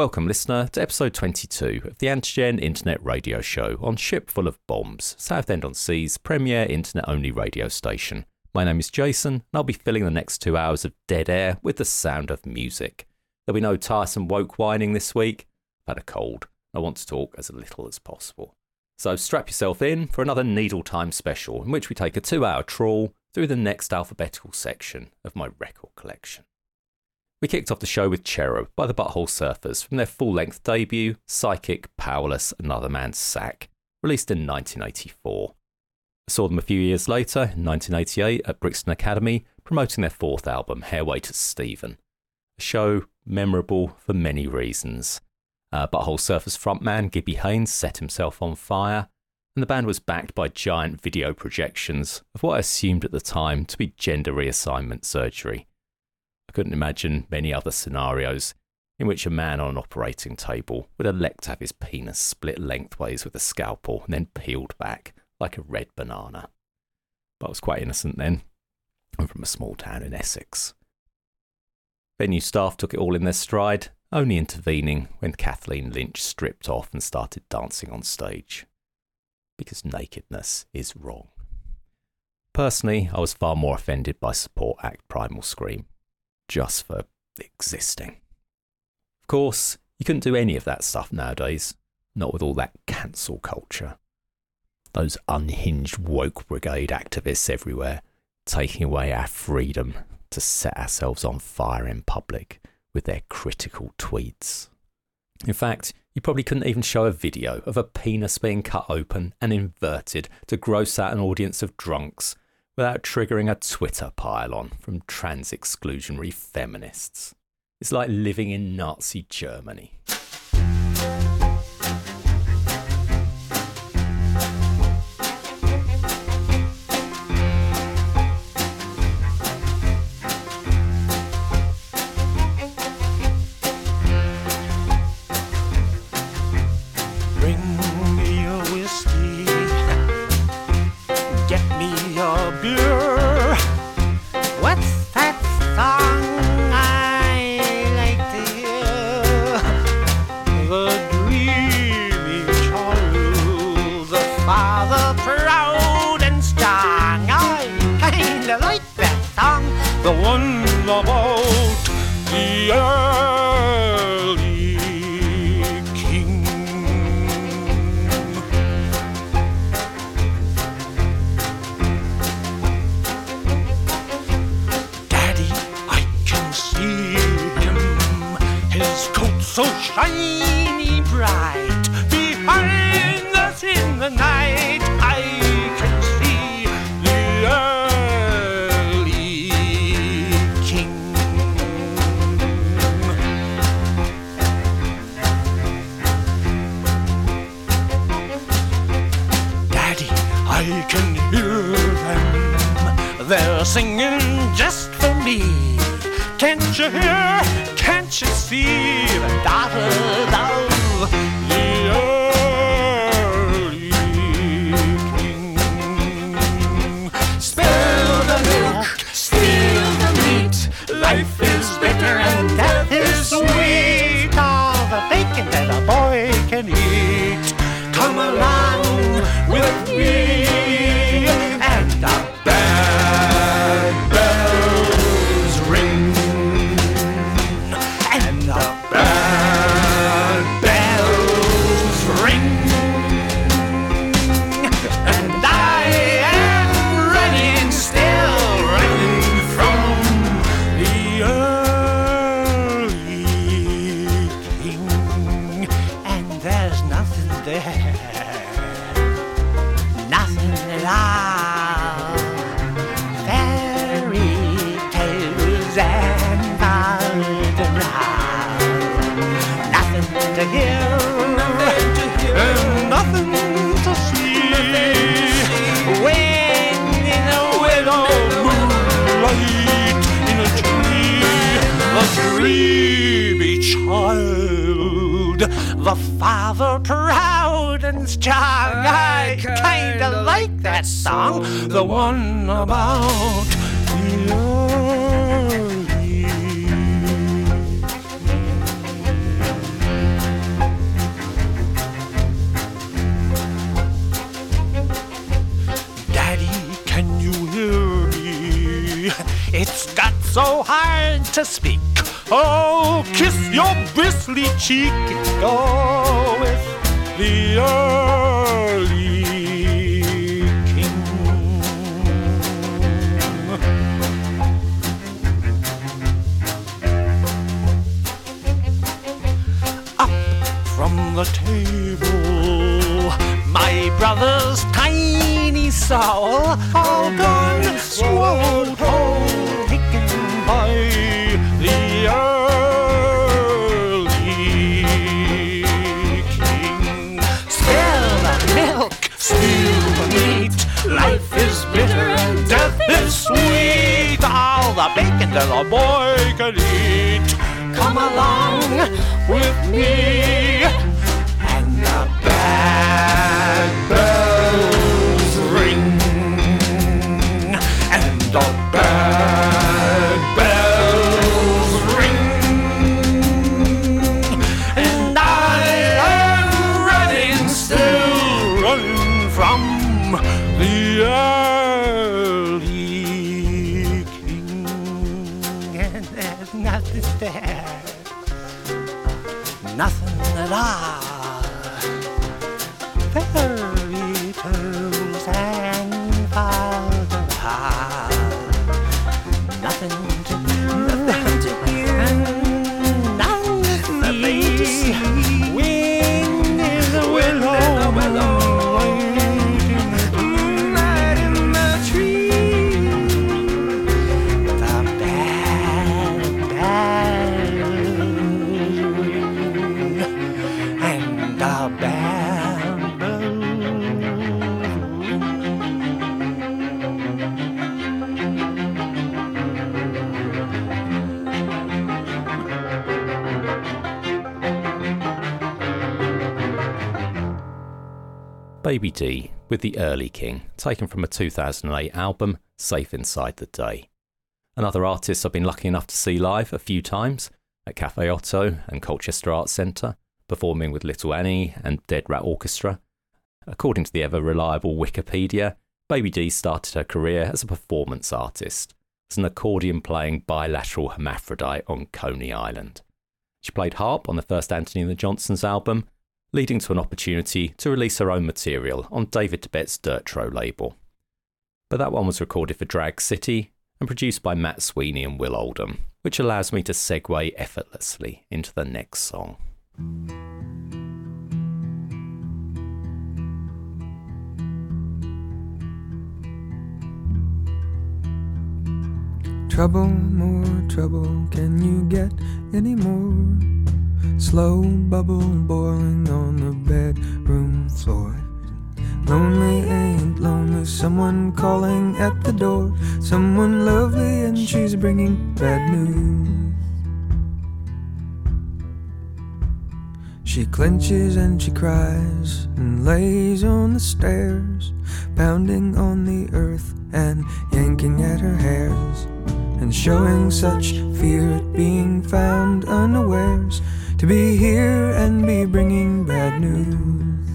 Welcome, listener, to episode 22 of the Antigen Internet Radio Show on Ship Full of Bombs, Southend on Sea's premier internet only radio station. My name is Jason, and I'll be filling the next two hours of dead air with the sound of music. There'll be no tiresome woke whining this week. I've had a cold. I want to talk as little as possible. So strap yourself in for another Needle Time special, in which we take a two hour trawl through the next alphabetical section of my record collection. We kicked off the show with Cherub by the Butthole Surfers from their full length debut, Psychic, Powerless, Another Man's Sac, released in 1984. I saw them a few years later, in 1988, at Brixton Academy, promoting their fourth album, Hairway to Steven. A show memorable for many reasons. Uh, Butthole Surfers frontman Gibby Haynes set himself on fire, and the band was backed by giant video projections of what I assumed at the time to be gender reassignment surgery. I couldn't imagine many other scenarios in which a man on an operating table would elect to have his penis split lengthways with a scalpel and then peeled back like a red banana. But I was quite innocent then. I'm from a small town in Essex. Venue staff took it all in their stride, only intervening when Kathleen Lynch stripped off and started dancing on stage. Because nakedness is wrong. Personally, I was far more offended by support act Primal Scream, just for existing. Of course, you couldn't do any of that stuff nowadays, not with all that cancel culture. Those unhinged woke brigade activists everywhere taking away our freedom to set ourselves on fire in public with their critical tweets. In fact, you probably couldn't even show a video of a penis being cut open and inverted to gross out an audience of drunks without triggering a Twitter pile-on from trans exclusionary feminists. It's like living in Nazi Germany. Brother's tiny soul, all gone, swallowed whole, taken by the early king. Spill the milk, spill the meat. Life is bitter and death is sweet. All the bacon that a boy can eat. Come along with me. Bells ring. And the bad bells ring. And I am running still, running from the early king. And there's nothing there, nothing at all. Baby Dee with The Early King, taken from a 2008 album, Safe Inside the Day. Another artist I've been lucky enough to see live a few times at Cafe Oto and Colchester Arts Centre, performing with Little Annie and Dead Rat Orchestra. According to the ever reliable Wikipedia, Baby Dee started her career as a performance artist, as an accordion playing bilateral hermaphrodite on Coney Island. She played harp on the first Antony and the Johnsons album, leading to an opportunity to release her own material on David Tibet's Durtro label. But that one was recorded for Drag City and produced by Matt Sweeney and Will Oldham, which allows me to segue effortlessly into the next song. Trouble, more trouble, can you get any more? Slow bubble boiling on the bedroom floor. Lonely ain't lonely, someone calling at the door. Someone lovely, and she's bringing bad news. She clenches and she cries and lays on the stairs, pounding on the earth and yanking at her hairs, and showing such fear at being found unawares to be here and be bringing bad news.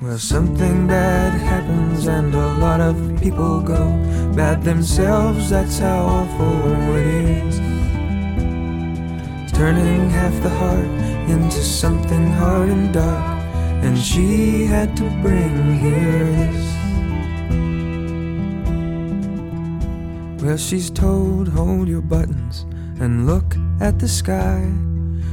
Well, something bad happens and a lot of people go bad themselves, that's how awful it is turning half the heart into something hard and dark. And she had to bring here this. Well, she's told, hold your buttons and look at the sky.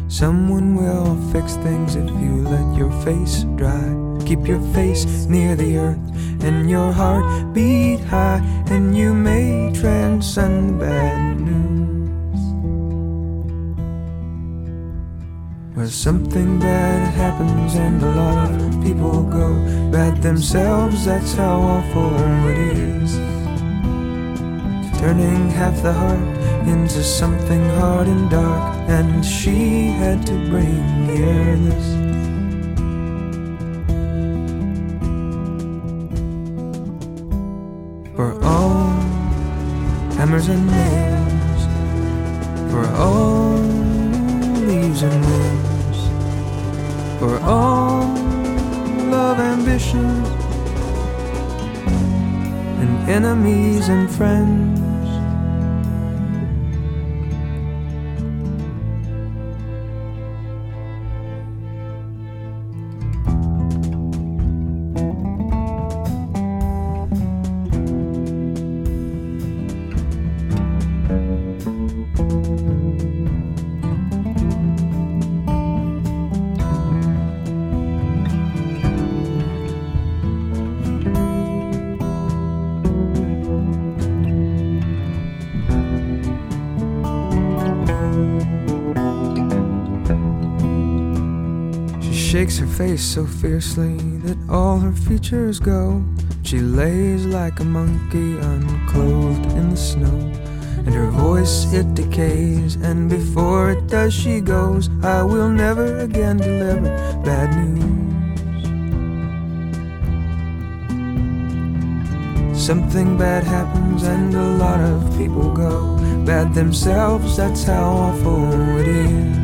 Someone will fix things if you let your face dry. Keep your face near the earth and your heart beat high, and you may transcend the bad news. Where something bad happens and a lot of people go bad themselves, that's how awful it is. Turning half the heart into something hard and dark, and she had to bring this. For all hammers and nails, for all leaves and winds, for all love ambitions, and enemies and friends. Face so fiercely that all her features go. She lays like a monkey unclothed in the snow. And her voice it decays, and before it does, she goes. I will never again deliver bad news. Something bad happens, and a lot of people go bad themselves. That's how awful it is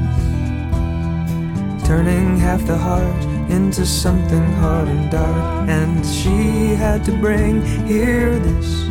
turning half the heart into something hard and dark. And she had to bring here this.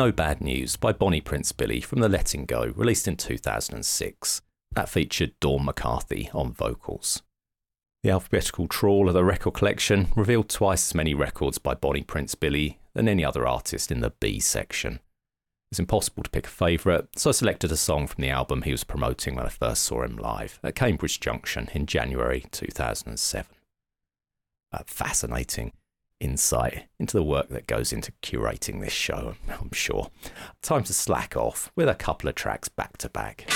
No Bad News by Bonnie Prince Billy from the Letting Go, released in 2006. That featured Dawn McCarthy on vocals. The alphabetical trawl of the record collection revealed twice as many records by Bonnie Prince Billy than any other artist in the B section. It's impossible to pick a favourite, so I selected a song from the album he was promoting when I first saw him live at Cambridge Junction in January 2007. A fascinating insight into the work that goes into curating this show, I'm sure. Time to slack off with a couple of tracks back to back.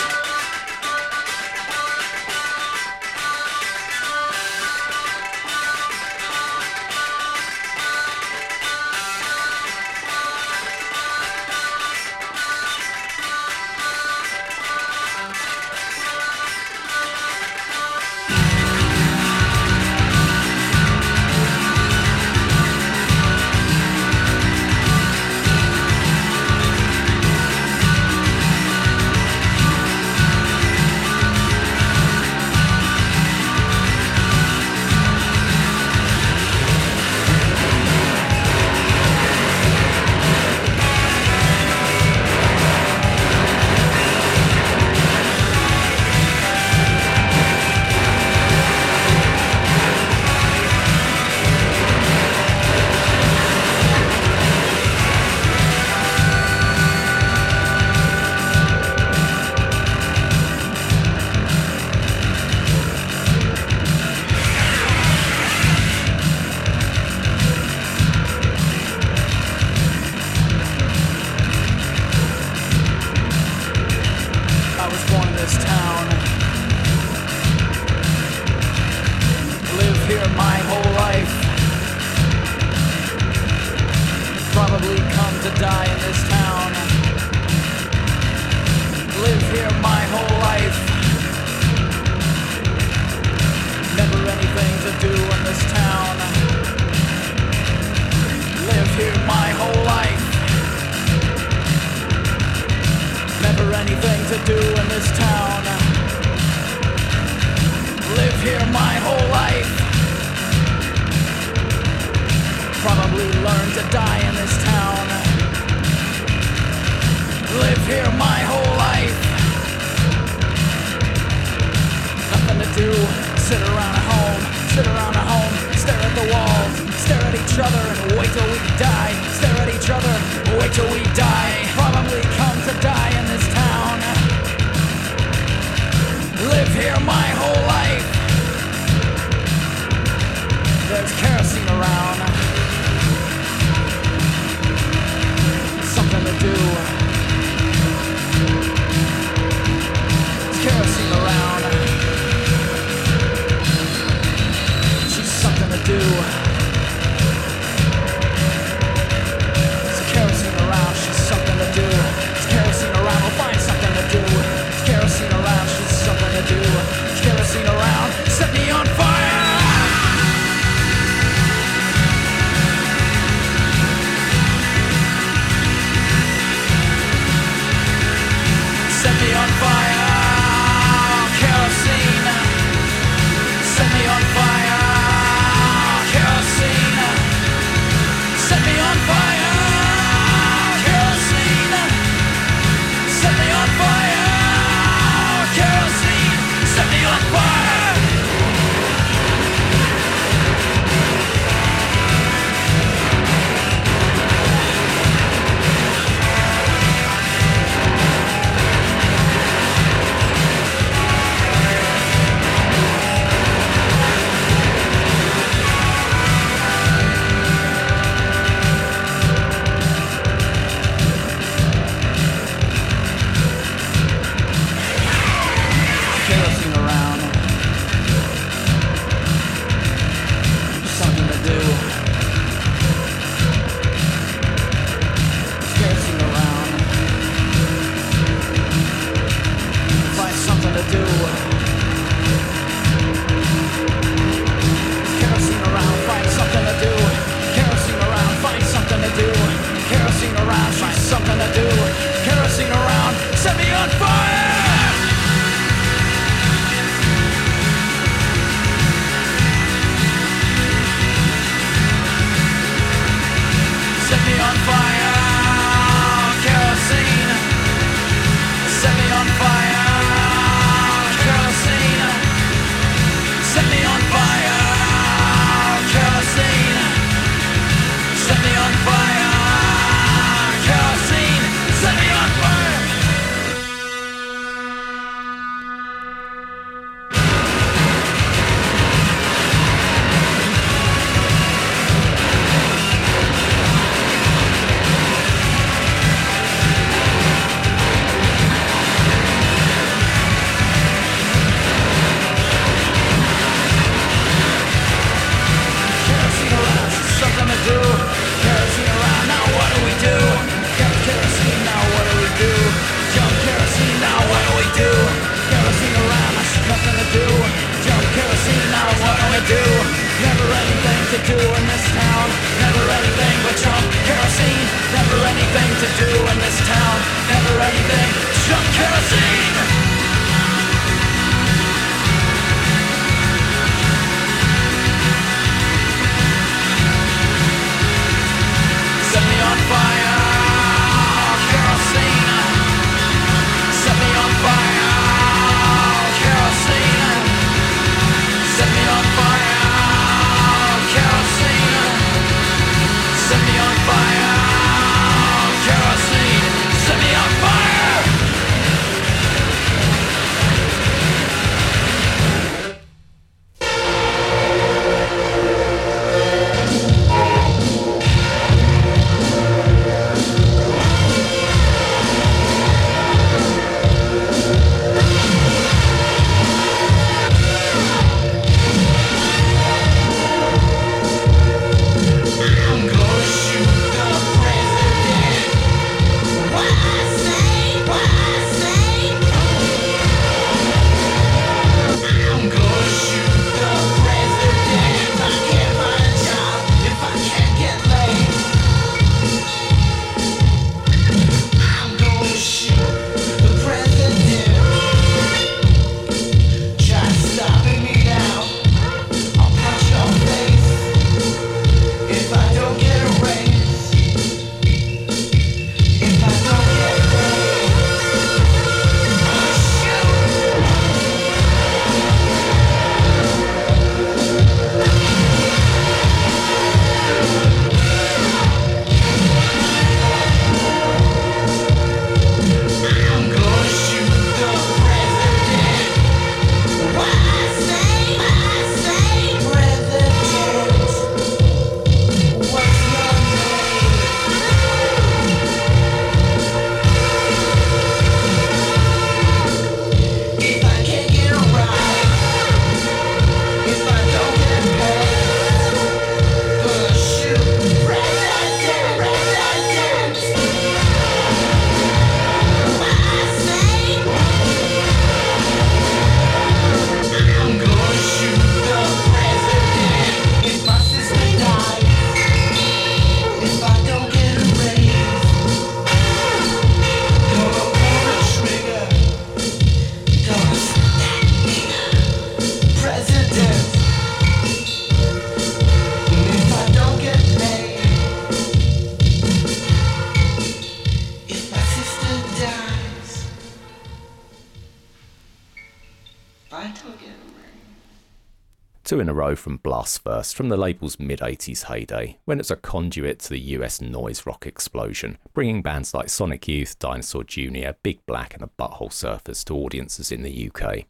Two in a row from Blast First from the label's mid 80s heyday, when it was a conduit to the US noise rock explosion, bringing bands like Sonic Youth, Dinosaur Jr., Big Black, and the Butthole Surfers to audiences in the UK.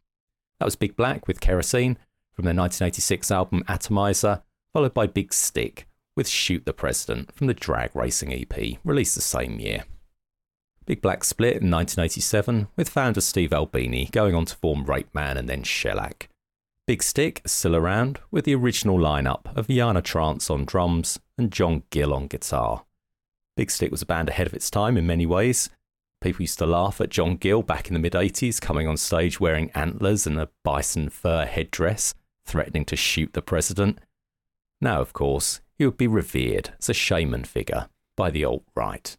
That was Big Black with Kerosene from their 1986 album Atomizer, followed by Big Stick with Shoot the President from the Drag Racing EP, released the same year. Big Black split in 1987, with founder Steve Albini going on to form Rapeman and then Shellac. Big Stick still around, with the original lineup of Yana Trance on drums and John Gill on guitar. Big Stick was a band ahead of its time in many ways. People used to laugh at John Gill back in the mid 80s coming on stage wearing antlers and a bison fur headdress, threatening to shoot the president. Now, of course, he would be revered as a shaman figure by the alt right.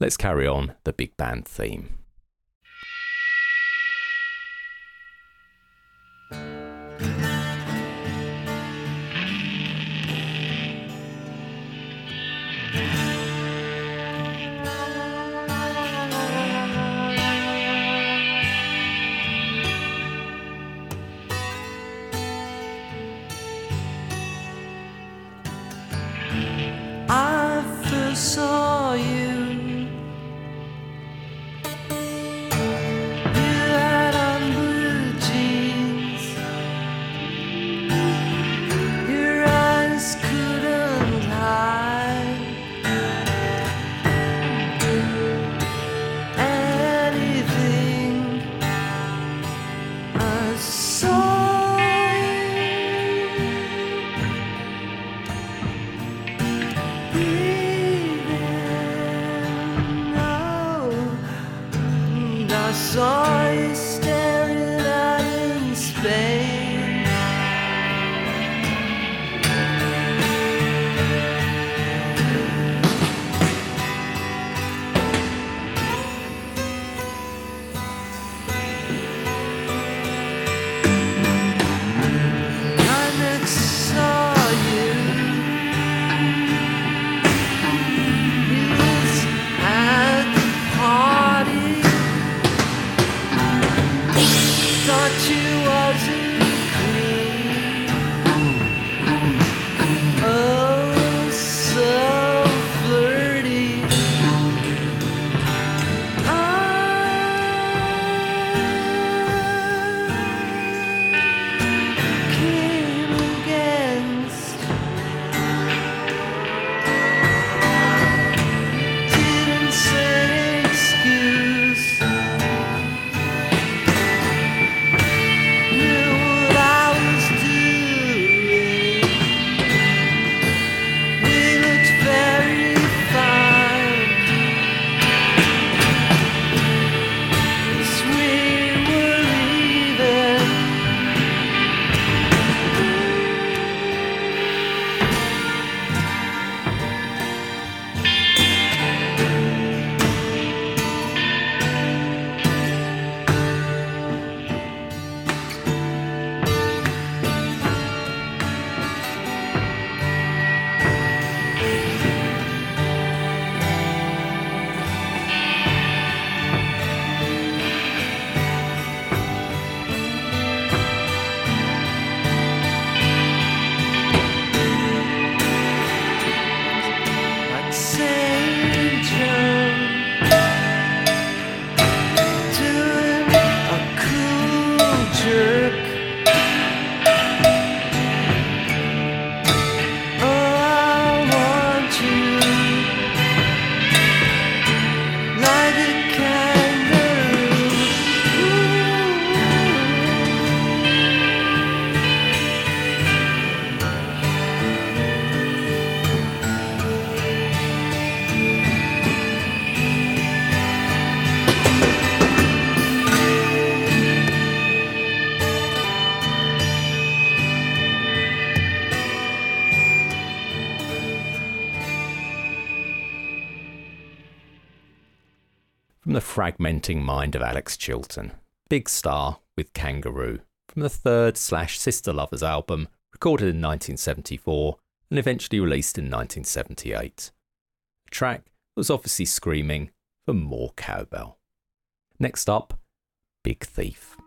Let's carry on the big band theme. tormenting mind of Alex Chilton, big star with Kangaroo, from the third slash Sister Lovers album, recorded in 1974 and eventually released in 1978. The track was obviously screaming for more cowbell. Next up, Big Thief.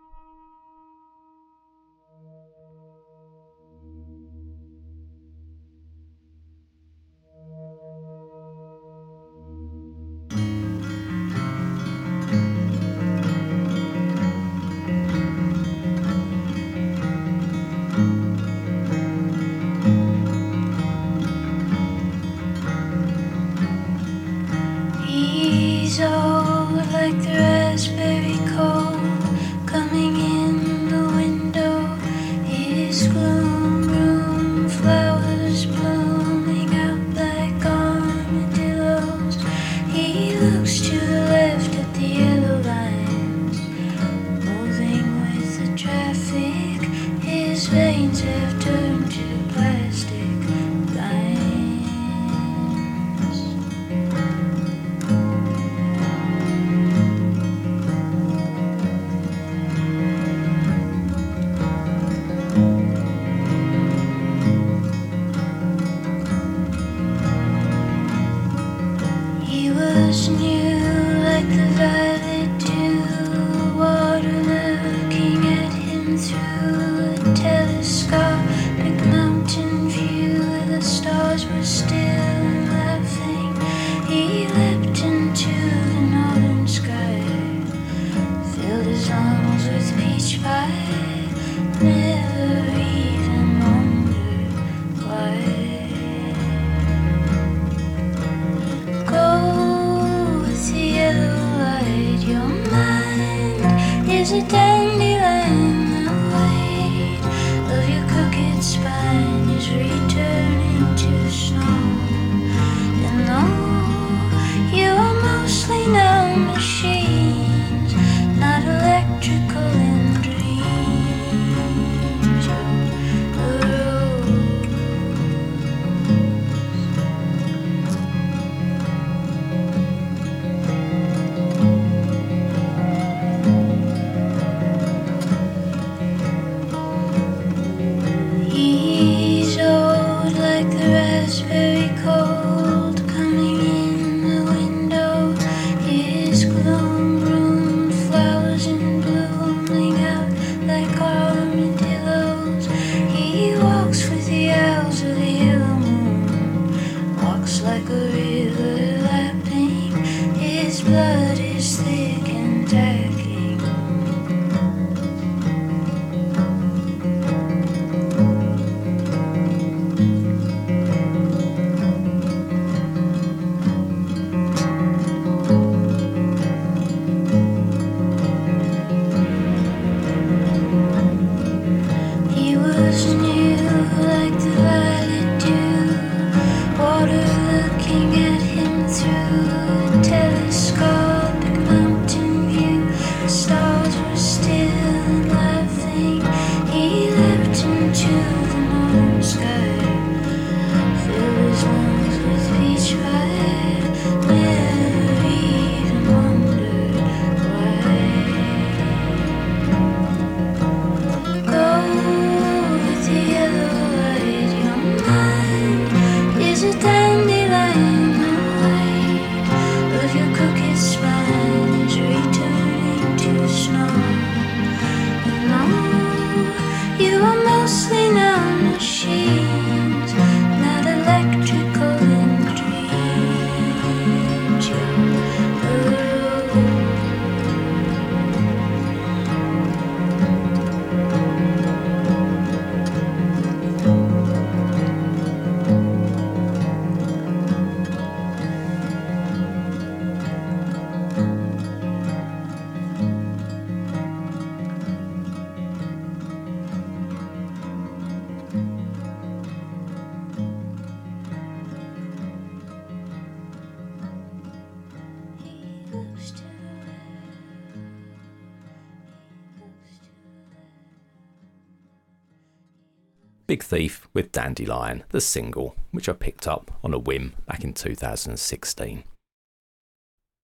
Dandelion, the single, which I picked up on a whim back in 2016.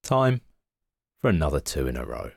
Time for another two in a row.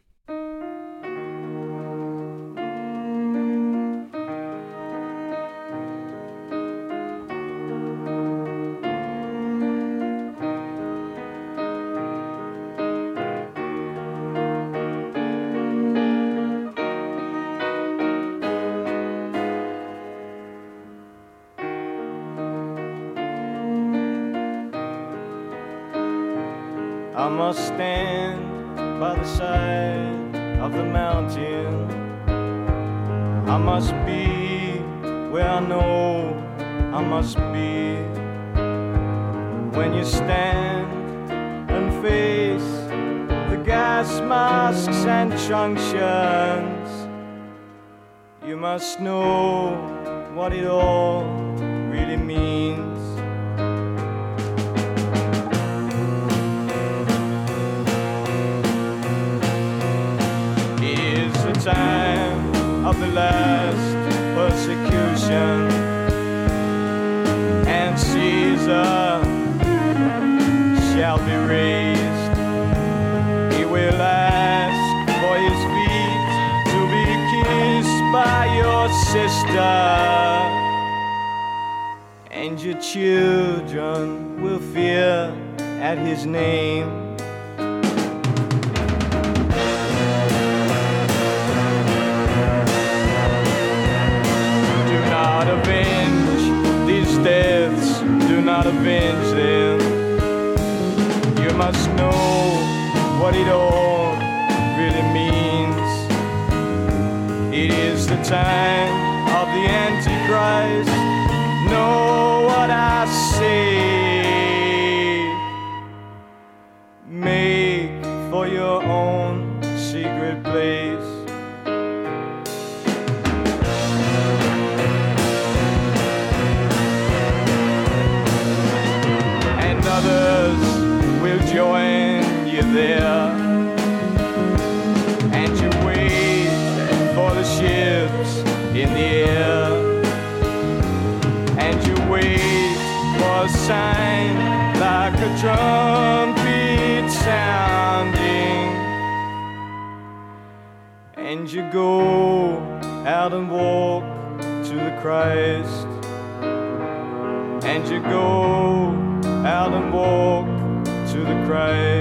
like a trumpet sounding. And you go out and walk to the Christ. And you go out and walk to the Christ.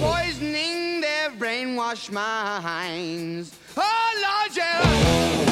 Poisoning their brainwashed minds. Oh, Lord, yeah.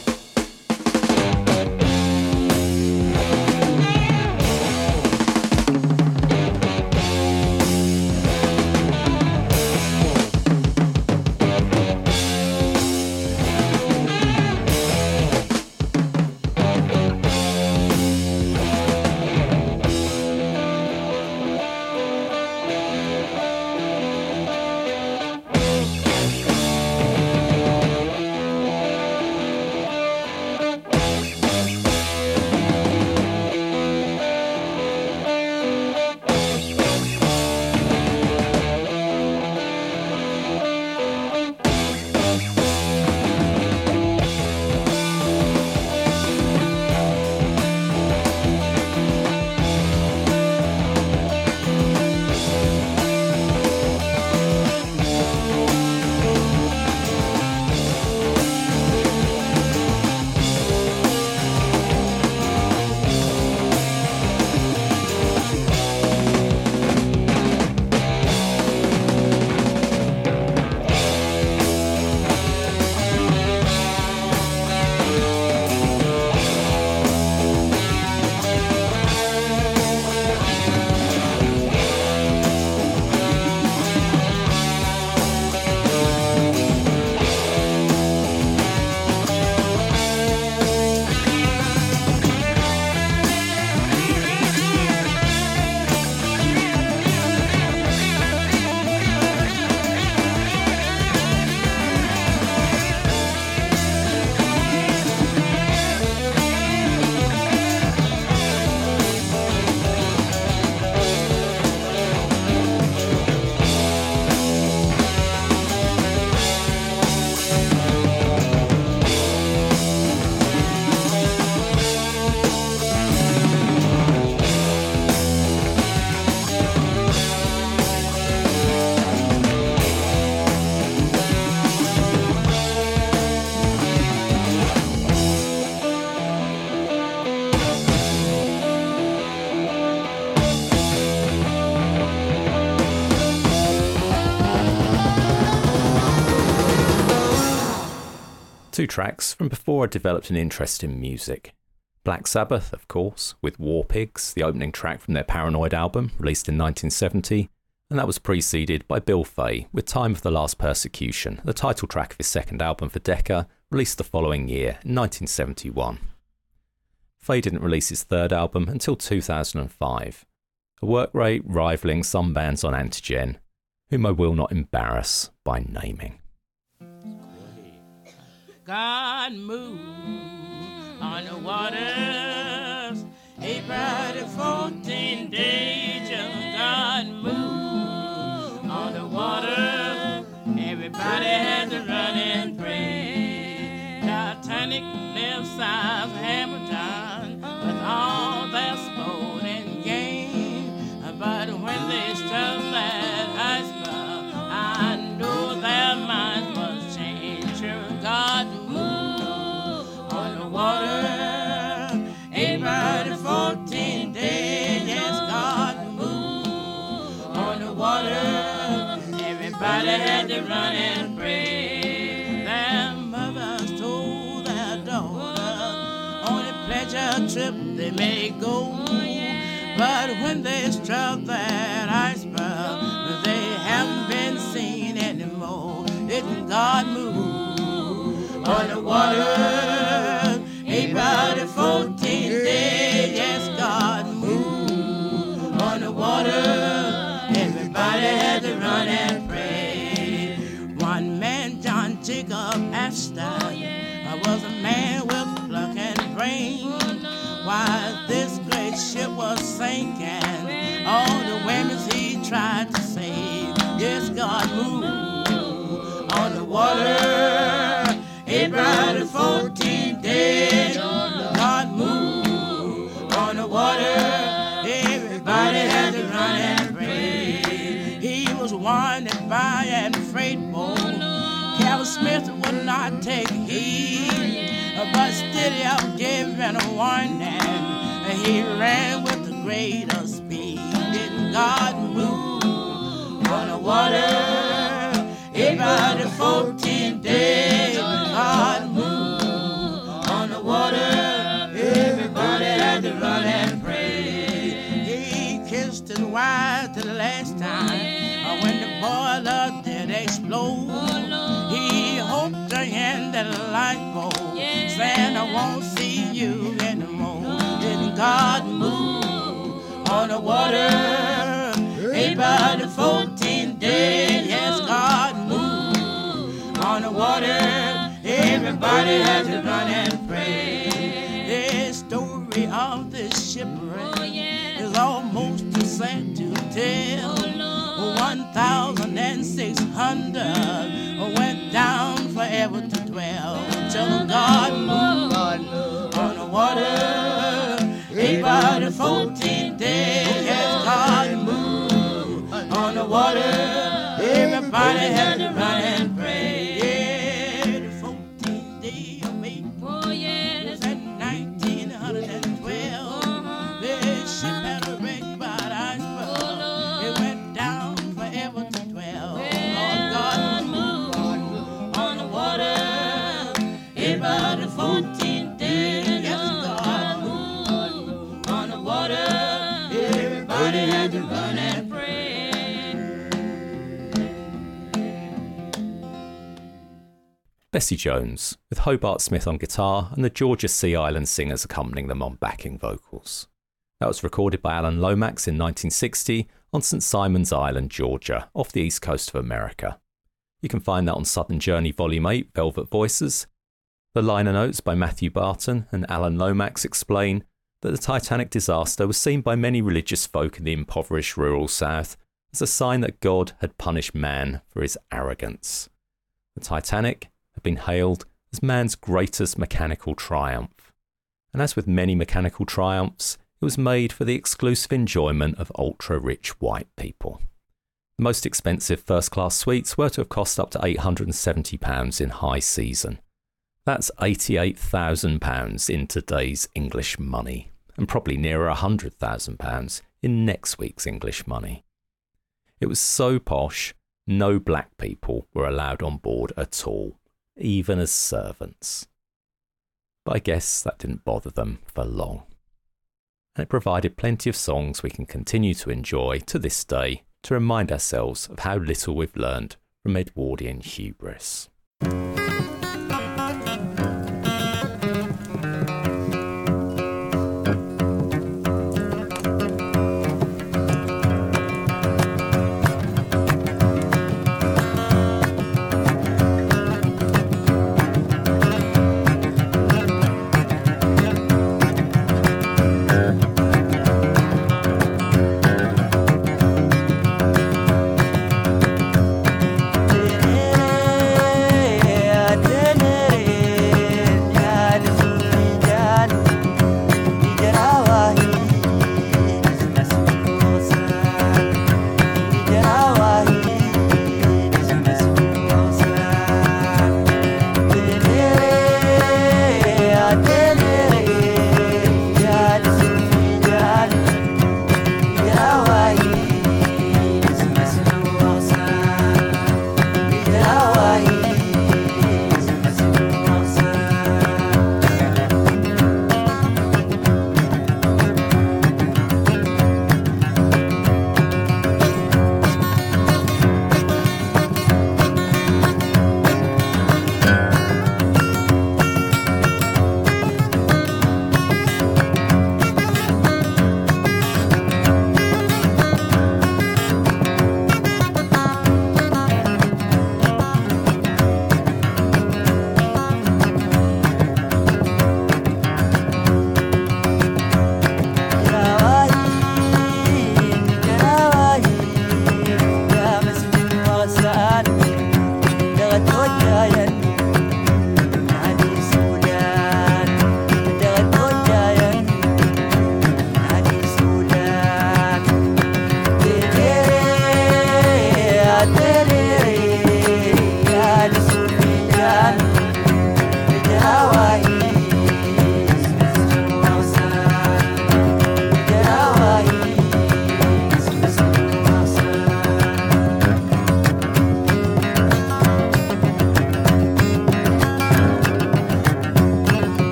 Two tracks from before I developed an interest in music. Black Sabbath, of course, with War Pigs, the opening track from their Paranoid album, released in 1970, and that was preceded by Bill Fay with Time of the Last Persecution, the title track of his second album for Decca, released the following year, in 1971. Fay didn't release his third album until 2005, a work rate rivaling some bands on Antigen, whom I will not embarrass by naming. God moved on the waters. April 14 days, just God moved on the water. Everybody had to run and pray. Titanic left Southampton with all moved on the water. April 14 days, yes, God moved on the water. Everybody had to run and pray. Their mothers told their on a pleasure trip they may go. But when they struck that iceberg, they haven't been seen anymore. Didn't God move on the water? April 14 days, yes, God moved on the water. Everybody had to run and pray. One man, John Jacob Astor, was a man with pluck and brain. While this great ship was sinking, all the women he tried to save, yes, God moved on the water. April 14 Was by an freight oh, boat. Captain Smith would not take heed, but still he gave him a warning. He ran with the greater speed. Didn't God move boiler did explode. He hoped to end the light bulb, saying, I won't see you anymore. Didn't God move on the water? April 14 days, yes, God moved on the water. Everybody had to run and pray. The story of this shipwreck is almost too sad to tell. One thousand and six hundred went down forever to dwell till God moved on the water. April 14 days, yes, God moved on the water. Everybody had to run Bessie Jones, with Hobart Smith on guitar and the Georgia Sea Island singers accompanying them on backing vocals. That was recorded by Alan Lomax in 1960 on St. Simon's Island, Georgia, off the east coast of America. You can find that on Southern Journey Volume 8, Velvet Voices. The liner notes by Matthew Barton and Alan Lomax explain that the Titanic disaster was seen by many religious folk in the impoverished rural South as a sign that God had punished man for his arrogance. The Titanic had been hailed as man's greatest mechanical triumph. And as with many mechanical triumphs, it was made for the exclusive enjoyment of ultra rich white people. The most expensive first class suites were to have cost up to £870 in high season. That's £88,000 in today's English money, and probably nearer £100,000 in next week's English money. It was so posh, no black people were allowed on board at all. Even as servants. But I guess that didn't bother them for long. And it provided plenty of songs we can continue to enjoy to this day to remind ourselves of how little we've learned from Edwardian hubris.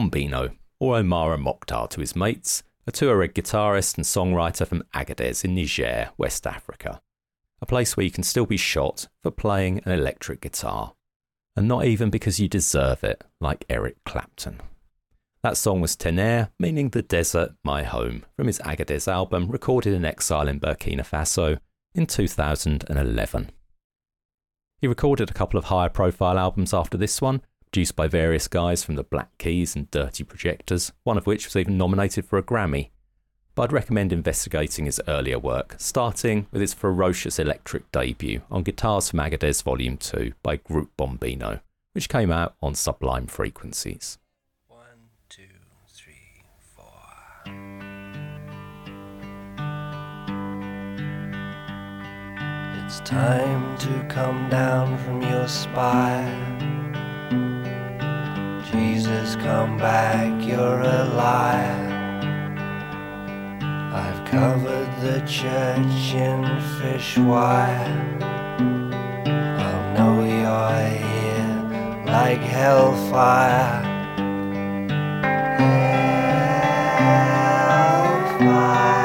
Bombino, or Omara Moctar to his mates, a Tuareg guitarist and songwriter from Agadez in Niger, West Africa. A place where you can still be shot for playing an electric guitar. And not even because you deserve it, like Eric Clapton. That song was Tener, meaning the desert, my home, from his Agadez album recorded in exile in Burkina Faso in 2011. He recorded a couple of higher profile albums after this one, produced by various guys from the Black Keys and Dirty Projectors, one of which was even nominated for a Grammy. But I'd recommend investigating his earlier work, starting with his ferocious electric debut on Guitars from Agadez Volume 2 by Group Bombino, which came out on Sublime Frequencies. It's time to come down from your spire. Jesus, come back, you're alive. I've covered the church in fish wire. I'll know you're here like hellfire. Hellfire.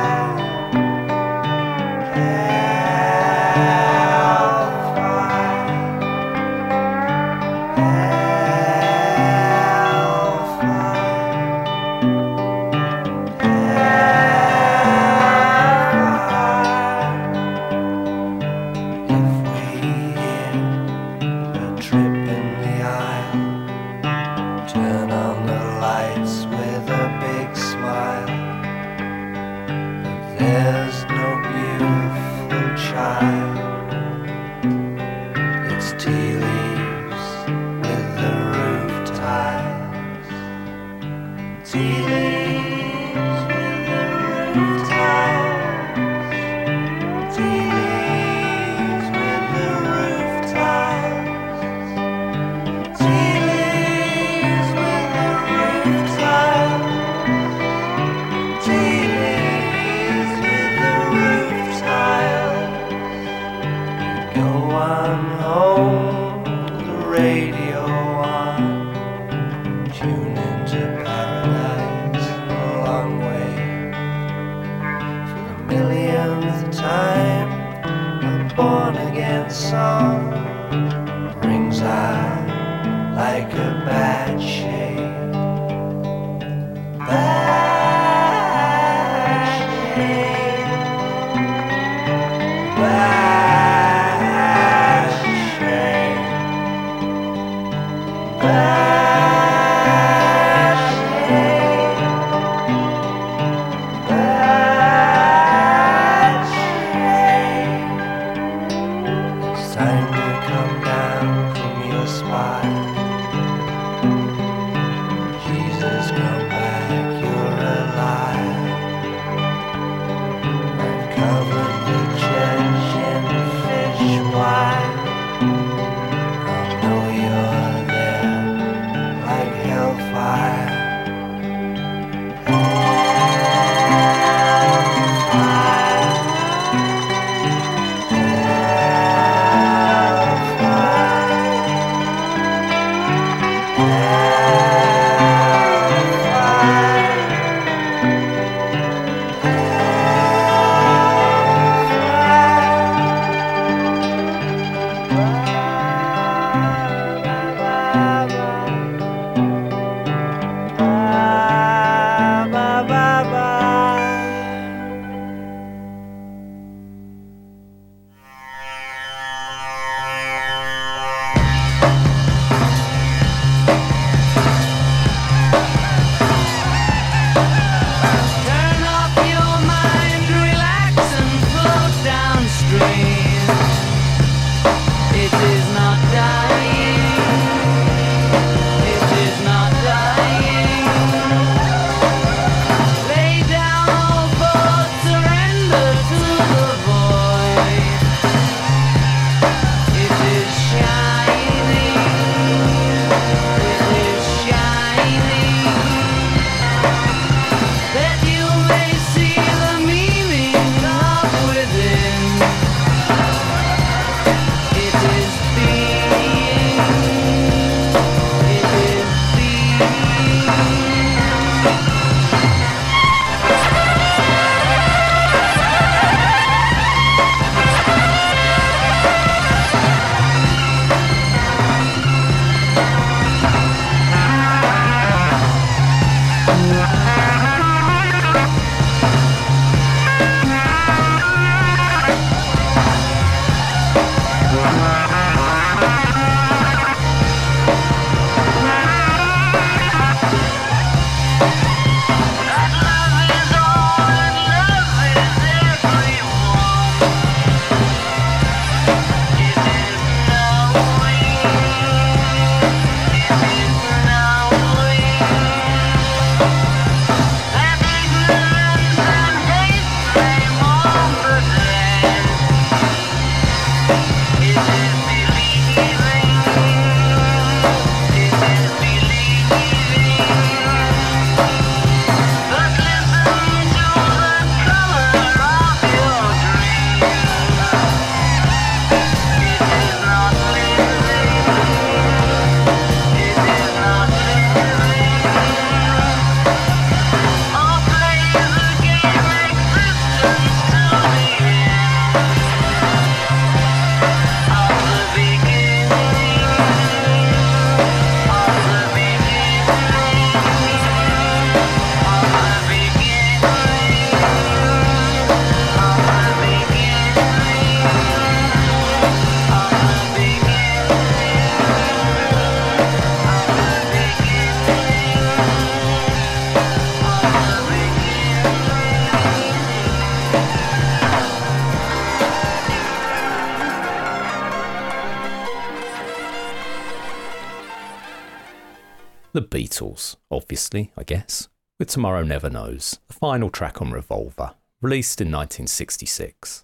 Obviously, I guess, with Tomorrow Never Knows, the final track on Revolver, released in 1966.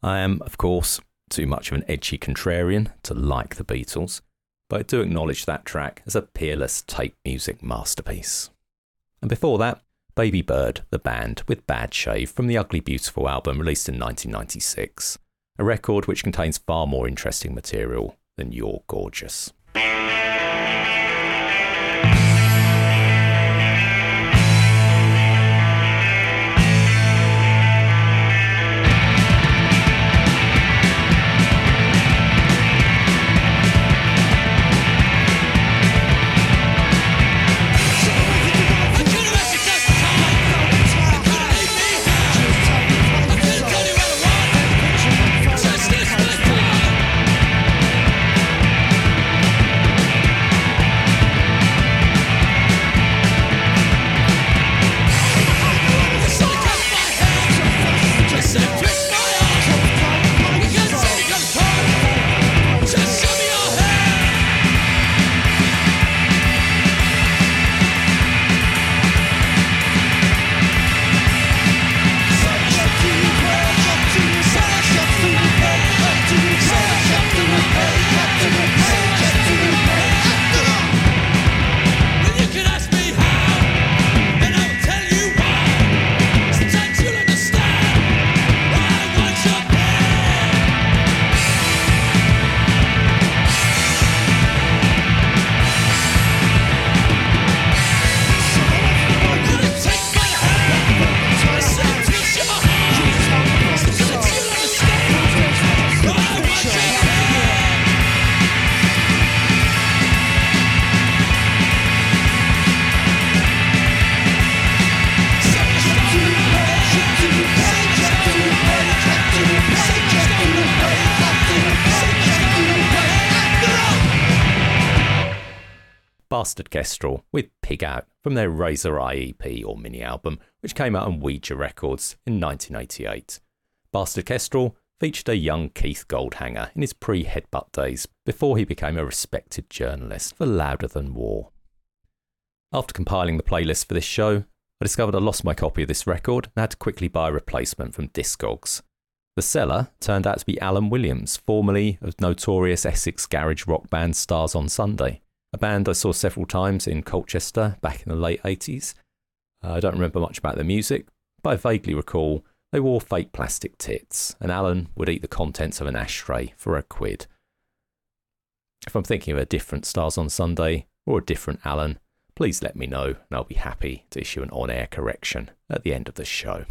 I am, of course, too much of an edgy contrarian to like the Beatles, but I do acknowledge that track as a peerless tape music masterpiece. And before that, Babybird, the band, with Bad Shave from the Ugly Beautiful album released in 1996, a record which contains far more interesting material than You're Gorgeous. Bastard Kestrel with Pig Out from their Razor Eye EP or mini album, which came out on Ouija Records in 1988. Bastard Kestrel featured a young Keith Goldhanger in his pre headbutt days before he became a respected journalist for Louder Than War. After compiling the playlist for this show, I discovered I lost my copy of this record and had to quickly buy a replacement from Discogs. The seller turned out to be Alan Williams, formerly of notorious Essex garage rock band Stars on Sunday, a band I saw several times in Colchester back in the late 80s. Uh, I don't remember much about their music, but I vaguely recall they wore fake plastic tits, and Alan would eat the contents of an ashtray for a quid. If I'm thinking of a different Stars on Sunday or a different Alan, please let me know, and I'll be happy to issue an on air correction at the end of the show.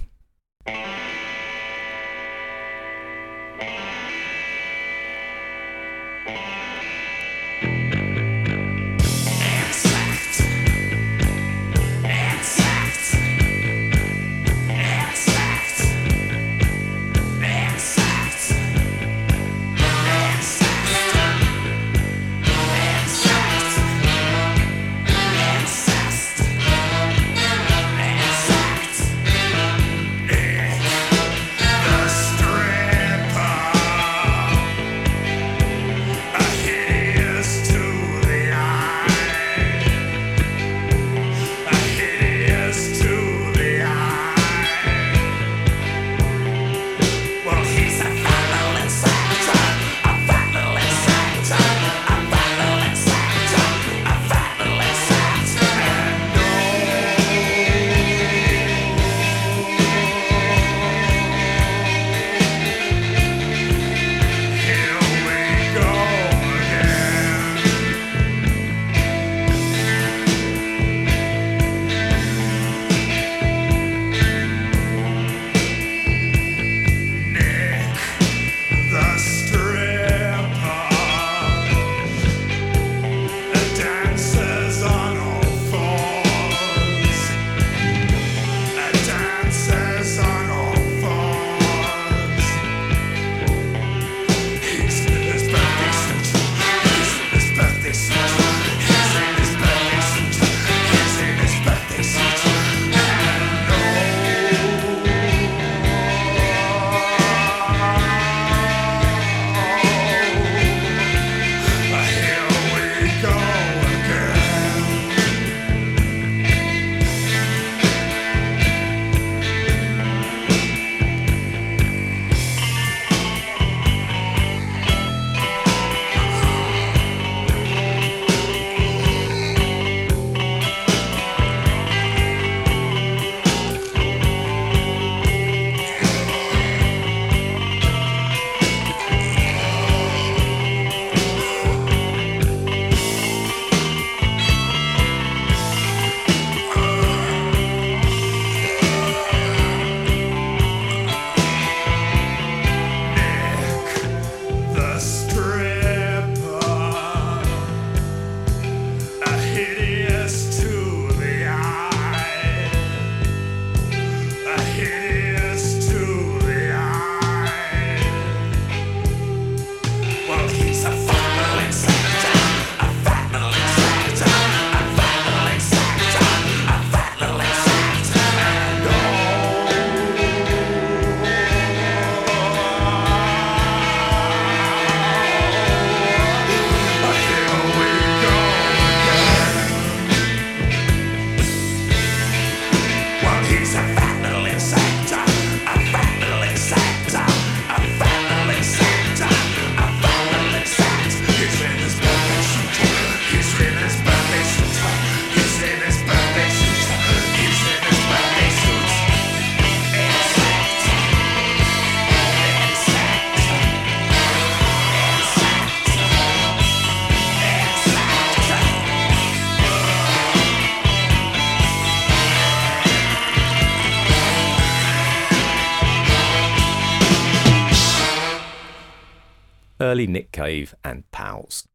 Nick Cave and Pals.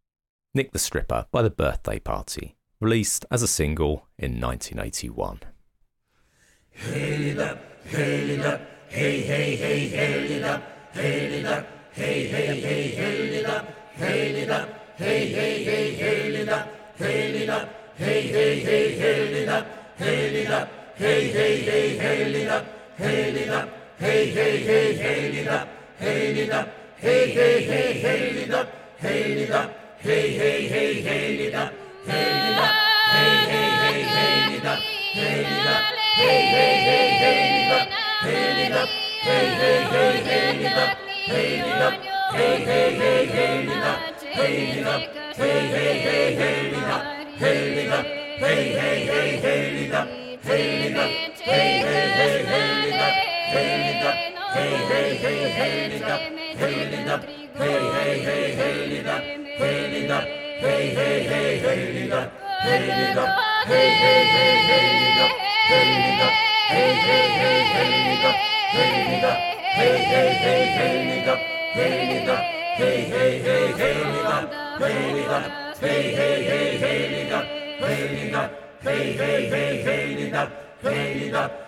Nick the Stripper by The Birthday Party, released as a single in 1981. Hail it up, hail it up, hey, hey, hey, hail it up, hail it up, hey, hey, hey, hail it up, hail it up, hey, hey, hey, hail it up, hail it up, hey, hey, hey, hail it up, hail it up, hey, hey, hey, hail it up, hail it up, hey, hey, hey, hail it up, hail it up. Hei, hei, hei, heilida, heilida, hei, hei, hei, heilida, heilida, hei, hei, hei, heilida, heilida, hei, hei, hei, heilida, heilida, hei, hei, hei, heilida, heilida, hei, hei, hei, heilida, heilida, hei, hei, hei, heilida, heilida, hei, hei, hei, heilida, heilida, hei, hei, hei, heilida, heilida, Hey, hey, hey, hail it up, hail it up. Hey, hey, hey, hail it up, hail it up. Hey, hey, hey, hail it up, hail it up. Hey, hey, hey, hail it up, hail it up. Hey, hey, hey, hail it up, hail it up. Hey, hey, hey, hail it up, hail it up. Hey, hey, hey, hail it up, hail it up. Hey, hey, hey, hail it up, hail it up. Hey, hey, hey, hail it up, hail it up.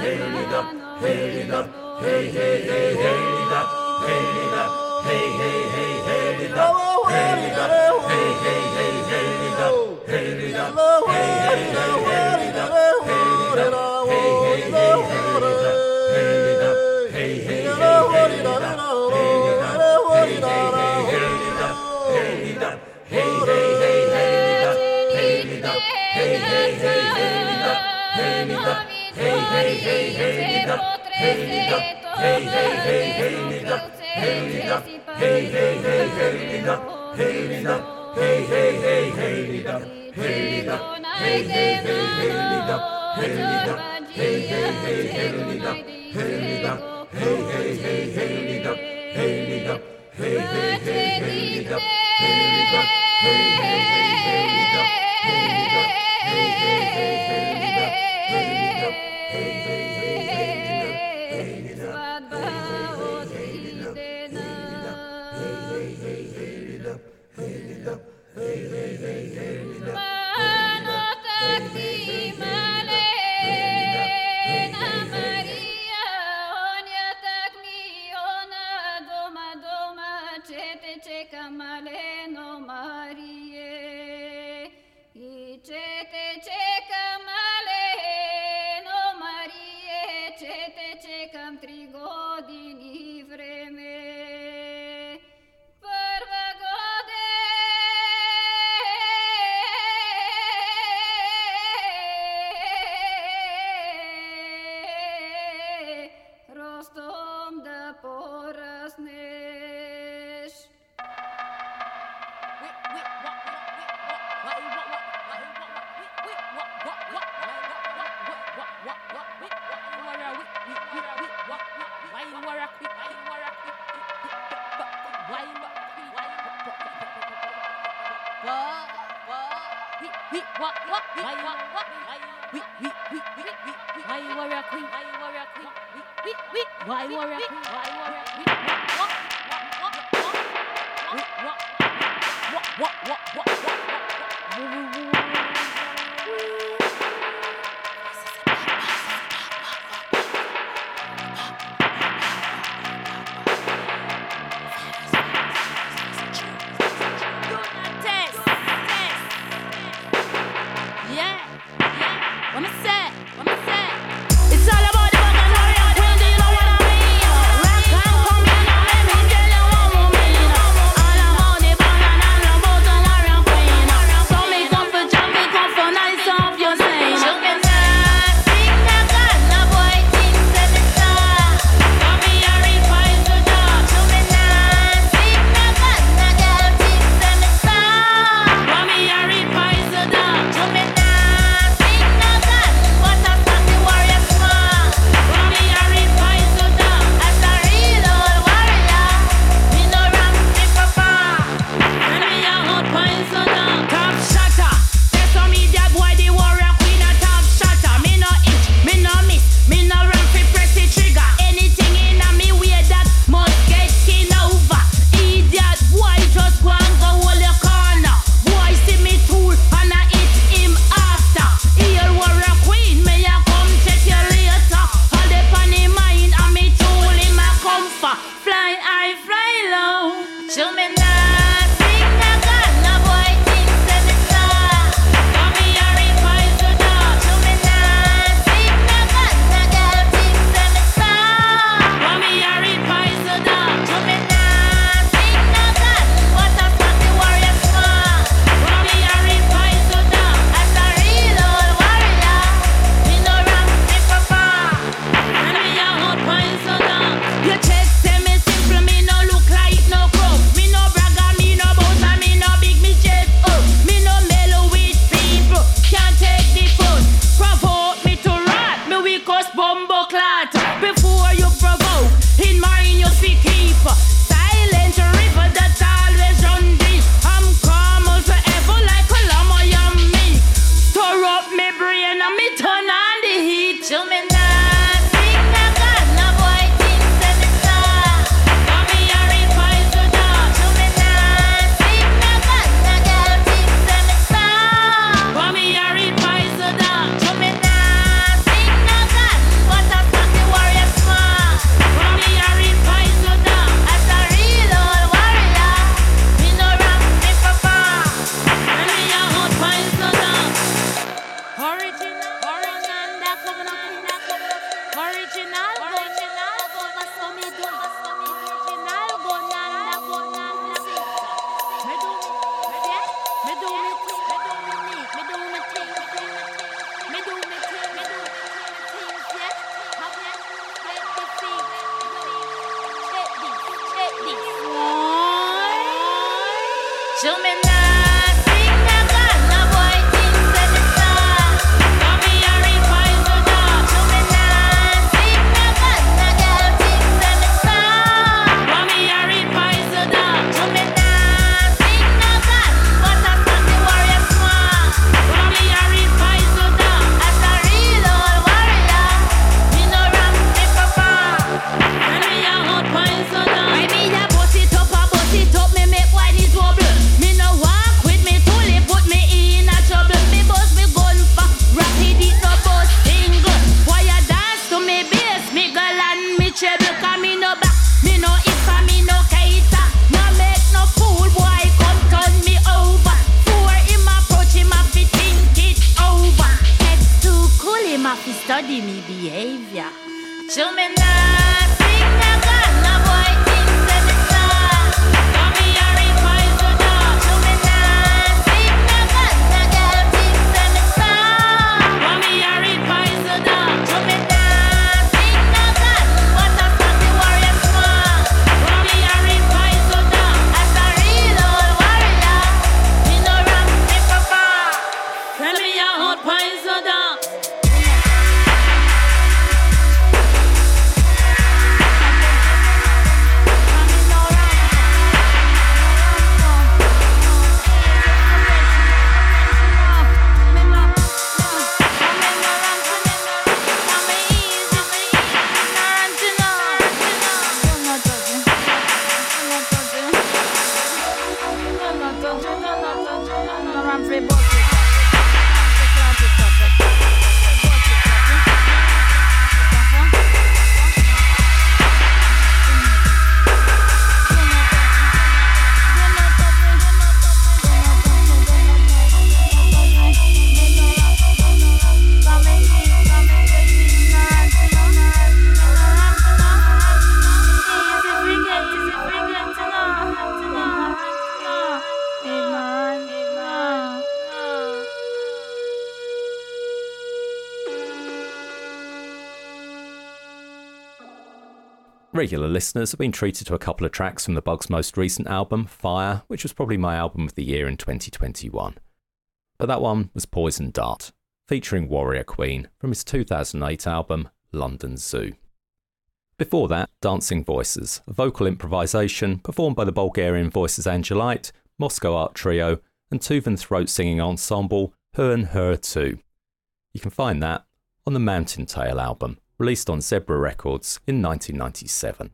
hey it up, hey it up, hey hey hey hey it up, hey it up, hey hey hey hey it up, hey it up, hey hey hey hey it up, hey it up, hey hey hey hey it up, hey it up. hey, hey, hey, nigga. Hey, nigga. Hey, hey, hey, hey, nigga. Hey, nigga. Hey, hey, hey, hey, nigga. Hey, nigga. Hey, hey, hey, hey, nigga. Hey, nigga. Hey, hey, hey, hey, nigga. Hey, nigga. Hey, hey, hey, hey, nigga. Hey, nigga. Hey, hey, hey, hey, nigga. Hey, nigga. Hey, hey, hey, hey, nigga. Hey, nigga. Hey, hey, hey, hey, nigga. Hey, nigga. regular listeners have been treated to a couple of tracks from the Bugs' most recent album, Fire, which was probably my album of the year in 2021. But that one was Poison Dart, featuring Warrior Queen from his 2008 album, London Zoo. Before that, Dancing Voices, a vocal improvisation performed by the Bulgarian voices Angelite, Moscow Art Trio, and Tuvan Throat Singing Ensemble, Huun-Huur-Tu. You can find that on the Mountain Tale album, released on Zebra Records in 1997.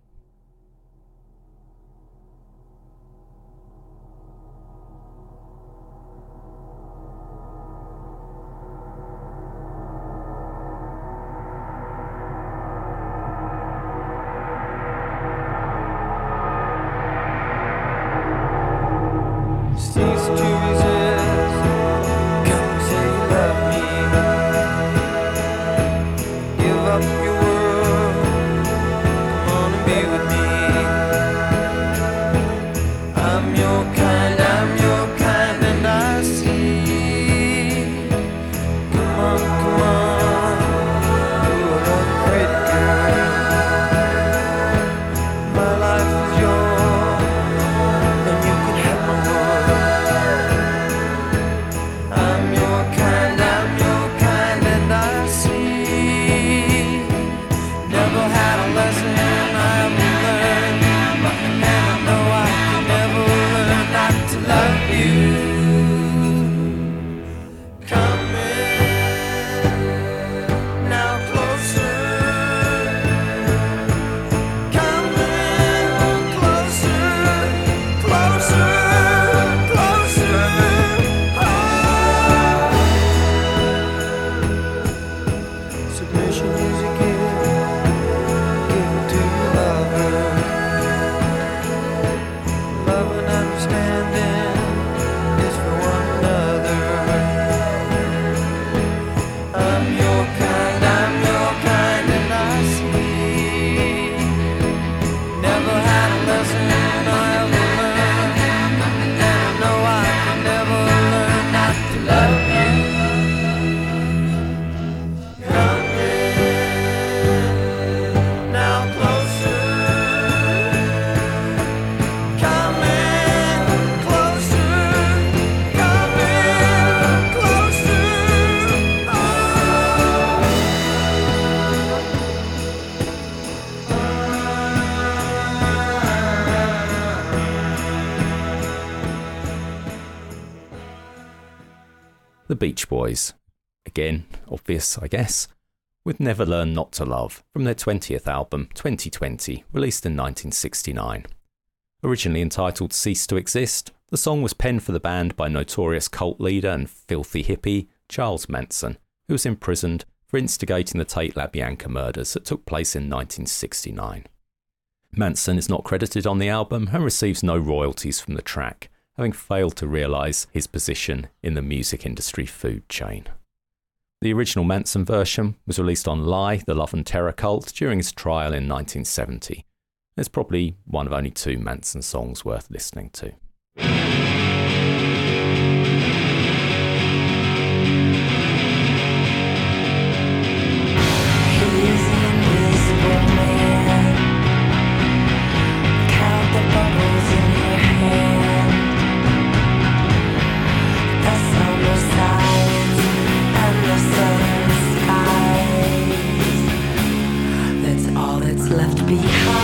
Boys. Again, obvious, I guess, with Never Learn Not to Love from their 20th album, 2020, released in 1969. Originally entitled Cease to Exist, the song was penned for the band by notorious cult leader and filthy hippie Charles Manson, who was imprisoned for instigating the Tate LaBianca murders that took place in 1969. Manson is not credited on the album and receives no royalties from the track, having failed to realise his position in the music industry food chain. The original Manson version was released on Lie, the Love and Terror Cult during his trial in 1970. It's probably one of only two Manson songs worth listening to. Left behind.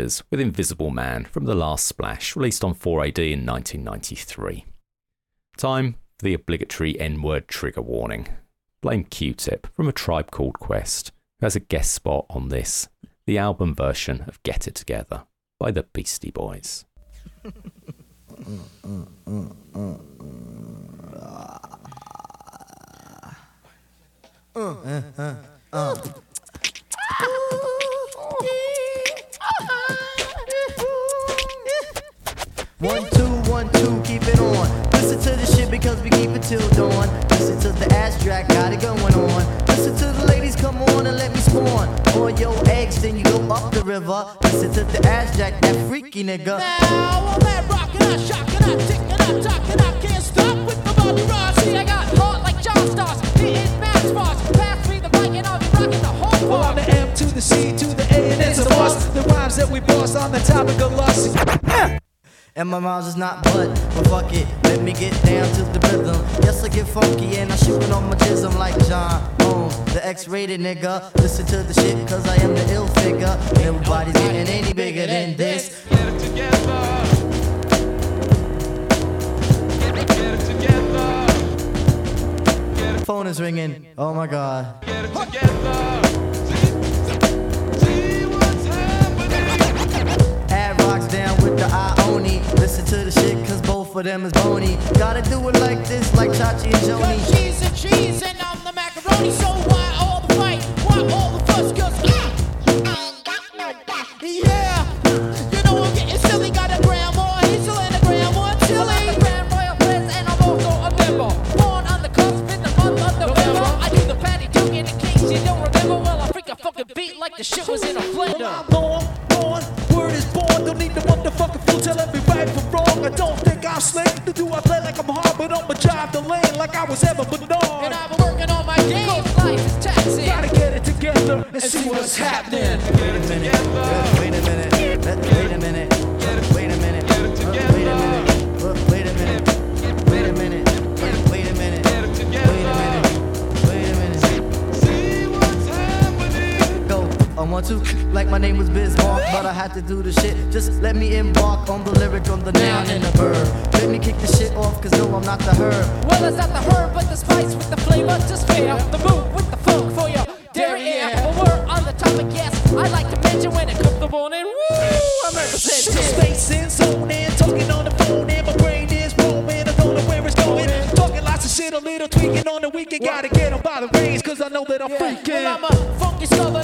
Breeders with Invisible Man from The Last Splash, released on 4AD in 1993. Time for the obligatory N word trigger warning. Blame Q Tip from a tribe called Quest, who has a guest spot on this, the album version of Get It Together by the Beastie Boys. Uh, uh, uh, One, two, one, two, keep it on. Listen to this shit because we keep it till dawn. Listen to the ass track, got it going on. Listen to the ladies, come on and let me spawn. Or your eggs, then you go up the river. Listen to the ass jack, that freaky nigga. Now I'm at rockin', I shockin', I tickin', I talkin', I can't stop with the Bobby Ross. See, I got heart like John Starks, hitting match bars. Pass me the mic and I'll be rockin' the whole Well, bar. on the M to the C to the A and it's a bust. The rhymes that we boss on the topic of lust. And my rhymes is not but, but fuck it, let me get down to the rhythm. Yes, I get funky and I shoot it on my jism like John Holmes, the X-rated nigga. Listen to the shit, cause I am the ill figure. Everybody's getting any bigger than this. Get it together. Phone is ringing. Oh my god. Get it together. With the Ioni. Listen to the shit, cause both of them is bony. Gotta do it like this, like Chachi and Joni. Cause cheese and cheese and I'm the macaroni, so why all the fight? Why all the fuss? Cause I, I ain't got no back. Yeah, Well, a fucking beat like the shit was in a blender. I'm born, born, word is born. Don't need the motherfucking fool telling me right from wrong. I don't think I'm slick. To do I play like I'm hard, but I'ma drive the lane like I was ever Bernard. And I've been working on my game. Life is taxing. Gotta get it together and see what's happening. Get it together. Wait a minute. Wait a minute. Wait a minute. Get it together. Wait a minute. I want to, like my name was Bismarck, but I had to do the shit. Just let me embark on the lyric, on the noun and the verb. Let me kick the shit off, cause no, I'm not the herb. Well, it's not the herb, but the spice with the flavor to spare. The move with the funk for your dairy air. Well, we're on the topic, yes. I like to mention when it comes to morning. Woo! I'm representing. Space in, zone in, talking on the phone, and my brain is roaming. I don't know where it's going. Talking lots of shit, a little tweaking on the weekend. Gotta get 'em by the reins, cause I know that I'm freaking. Well, I'm a funky southern,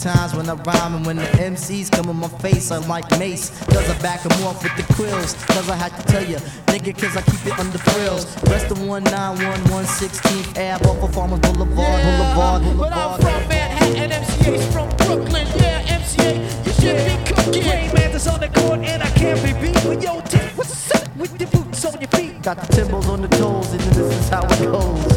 times when I rhyme and when the MCs come in my face, I'm like Mace. Cause I back back 'em off with the quills. Cause I had to tell ya, nigga, cause I keep it under frills. Rest of 191, 116th Ave off of Farmers Boulevard, Boulevard, But I'm from Manhattan, MCA's from Brooklyn. Yeah, MCA, you should be cooking. Rain Mantis on the court, and I can't be beat. But yo, Tip, what's up with the boots on your feet? Got the timbals on the toes, and this is how it goes.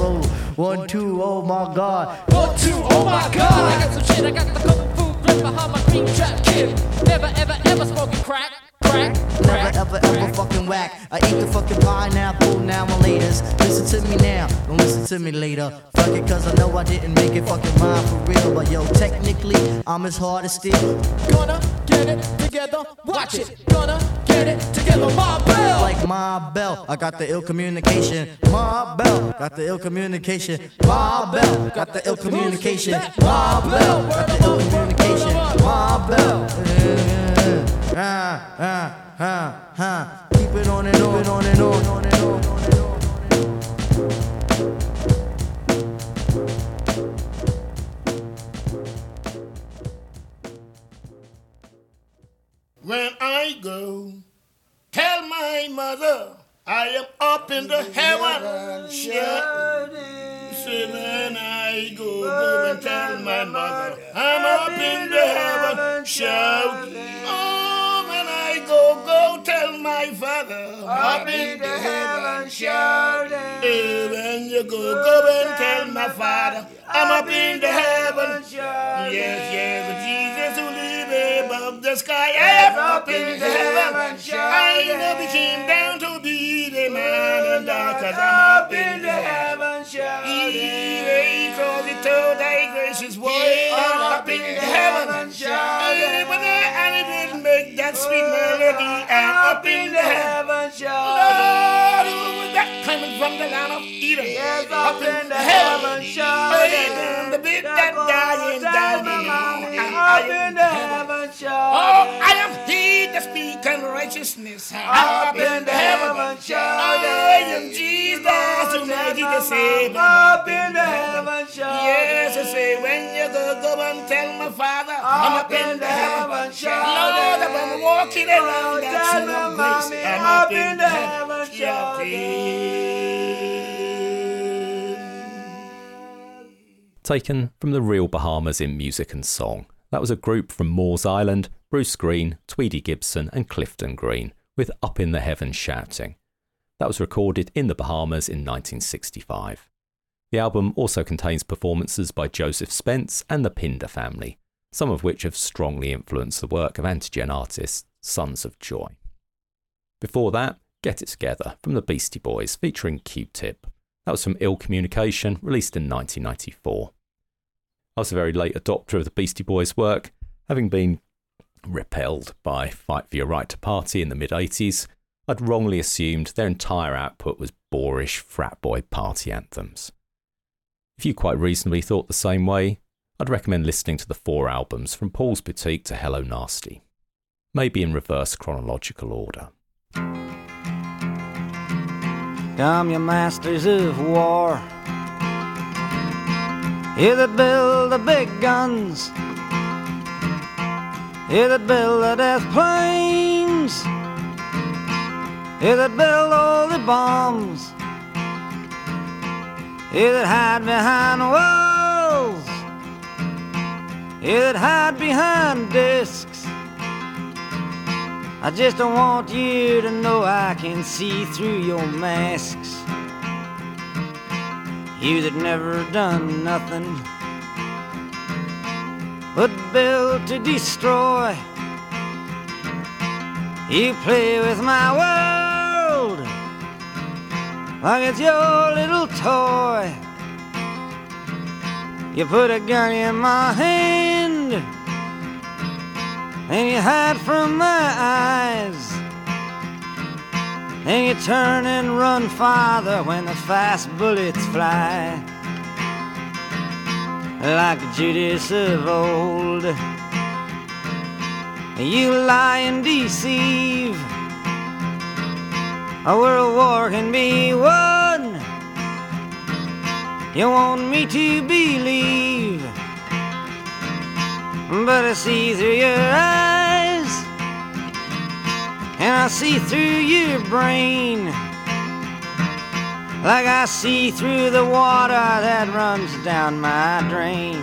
One, two, oh my god. One, two, oh my god, I got some shit, I got the kung fu grip behind my green trap kid. Never, ever, ever smoking crack, crack, Never ever ever fucking whack. I eat the fucking pineapple now and laters. Listen to me now, don't listen to me later. Fuck it, cause I know I didn't make it fucking mine for real. But yo, technically, I'm as hard as steel. Gonna get it together, watch it. Gonna get it together, my bell. Like my bell, I got the ill communication. My bell, got the ill communication. My bell, got the ill communication. My bell, got the ill communication. My bell. Ah, ah, ah, ah. Keep it on and on, and on, and on. When I go, tell my mother I am up in the heaven. Yeah. Say when I go, go and tell my mother I'm up in the heaven. Shout. Oh, I go, go tell my father I'm up in the heaven. Shout. Eh, when you go, go and tell my father I'm up in the heaven. Yes, yes, Jesus who live above the sky. I am up in the heaven. I know he came down to be the man and dark, cause I'm up in the heaven. He cause he told thy gracious way. I'm up in the heaven. Eh, When I and it didn't make that sweet melody, I'm up in the heaven. Lord, who that coming from the land of Eden? up in the heaven. Hey, the bit that dying, dying. Up in the heaven. Oh, I am he that speak in righteousness. Up in the heaven. I am Jesus, who made to say, I'm I'm up in the heaven, shouting. Yes, I say, when you go, go and tell my father, I'm Up in the heaven, shouting. Lord, I'm walking around that Tell of grace. I'm up in the heaven, Taken from the real Bahamas in music and song. That was a group from Moores Island, Bruce Green, Tweedy Gibson, and Clifton Green, with Up in the Heavens Shouting. That was recorded in the Bahamas in 1965. The album also contains performances by Joseph Spence and the Pinder family, some of which have strongly influenced the work of antigen artists Sons of Joy. Before that, Get It Together from the Beastie Boys featuring Q-Tip. That was from Ill Communication, released in 1994. I was a very late adopter of the Beastie Boys' work, having been repelled by Fight for Your Right to Party in the mid 80s. I'd wrongly assumed their entire output was boorish frat boy party anthems. If you quite reasonably thought the same way, I'd recommend listening to the four albums from Paul's Boutique to Hello Nasty, maybe in reverse chronological order. Come, your masters of war. You that build the big guns. Here that build the death planes. Here that build all the bombs. Here that hide behind walls. Here that hide behind discs. I just don't want you to know I can see through your masks. You that never done nothing but build to destroy. You play with my world like it's your little toy. You put a gun in my hand and you hide from my eyes. And you turn and run farther when the fast bullets fly. Like Judas of old, you lie and deceive. A world war can be won. You want me to believe but I see through your eyes, and I see through your brain, like I see through the water that runs down my drain.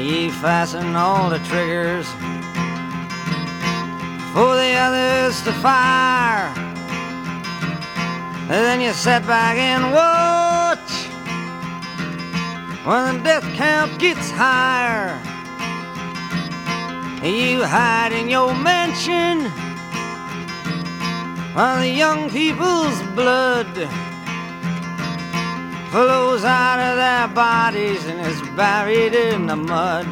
You fasten all the triggers for the others to fire. And then you sit back and watch when the death count gets higher. You hide in your mansion while the young people's blood flows out of their bodies and is buried in the mud.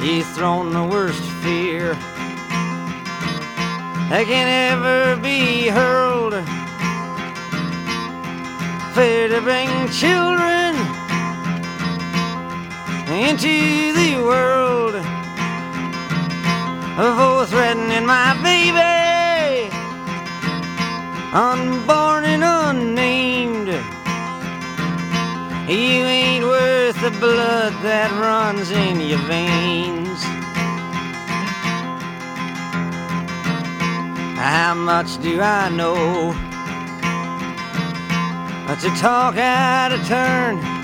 You've thrown the worst fear that can ever be hurled. Fear to bring children into the world for threatening my baby, unborn and unnamed. You ain't worth the blood that runs in your veins. How much do I know to talk out of turn?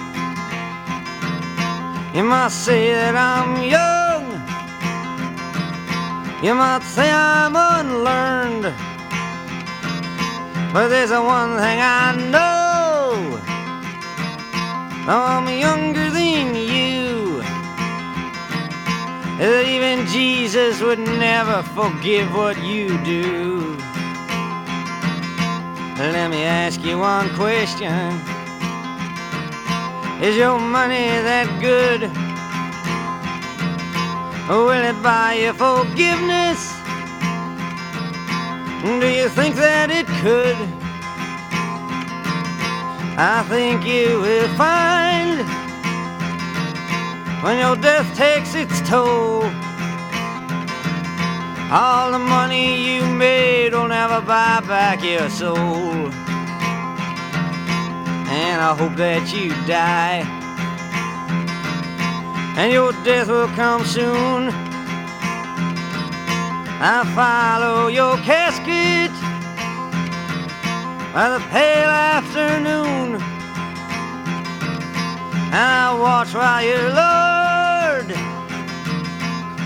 You might say that I'm young, you might say I'm unlearned, but there's one thing I know I'm younger than you. That even Jesus would never forgive what you do. Let me ask you one question Is your money that good? Will it buy you forgiveness? Do you think that it could? I think you will find when your death takes its toll All the money you made will never buy back your soul. And I hope that you die. And your death will come soon. I follow your casket by the pale afternoon. And I watch while you're lowered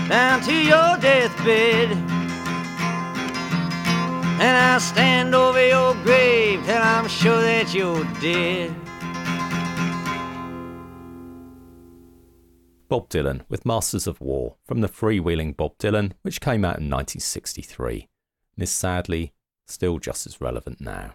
down to your deathbed. And I stand over your grave till I'm sure that you're dead. Bob Dylan with Masters of War from the freewheeling Bob Dylan, which came out in 1963 and is sadly still just as relevant now.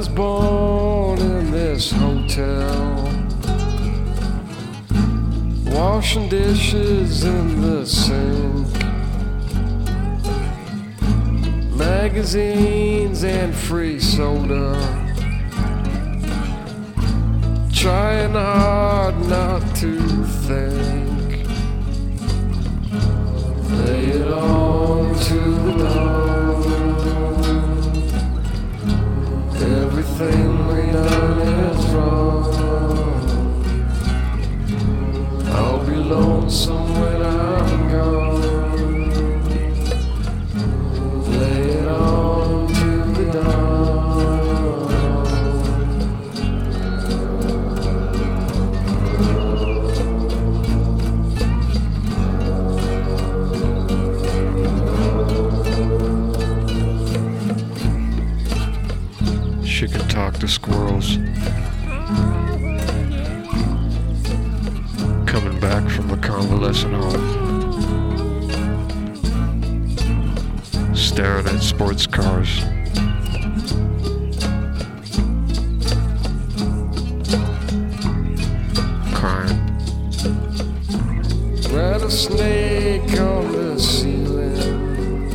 Was born in this hotel, washing dishes in the sink, magazines and free soda. Trying hard not to think. Lay it on to the dawn. Lonesome when I'm gone. Talk to squirrels. Coming back from a convalescent home. Staring at sports cars. Crying. Rattlesnake on the ceiling.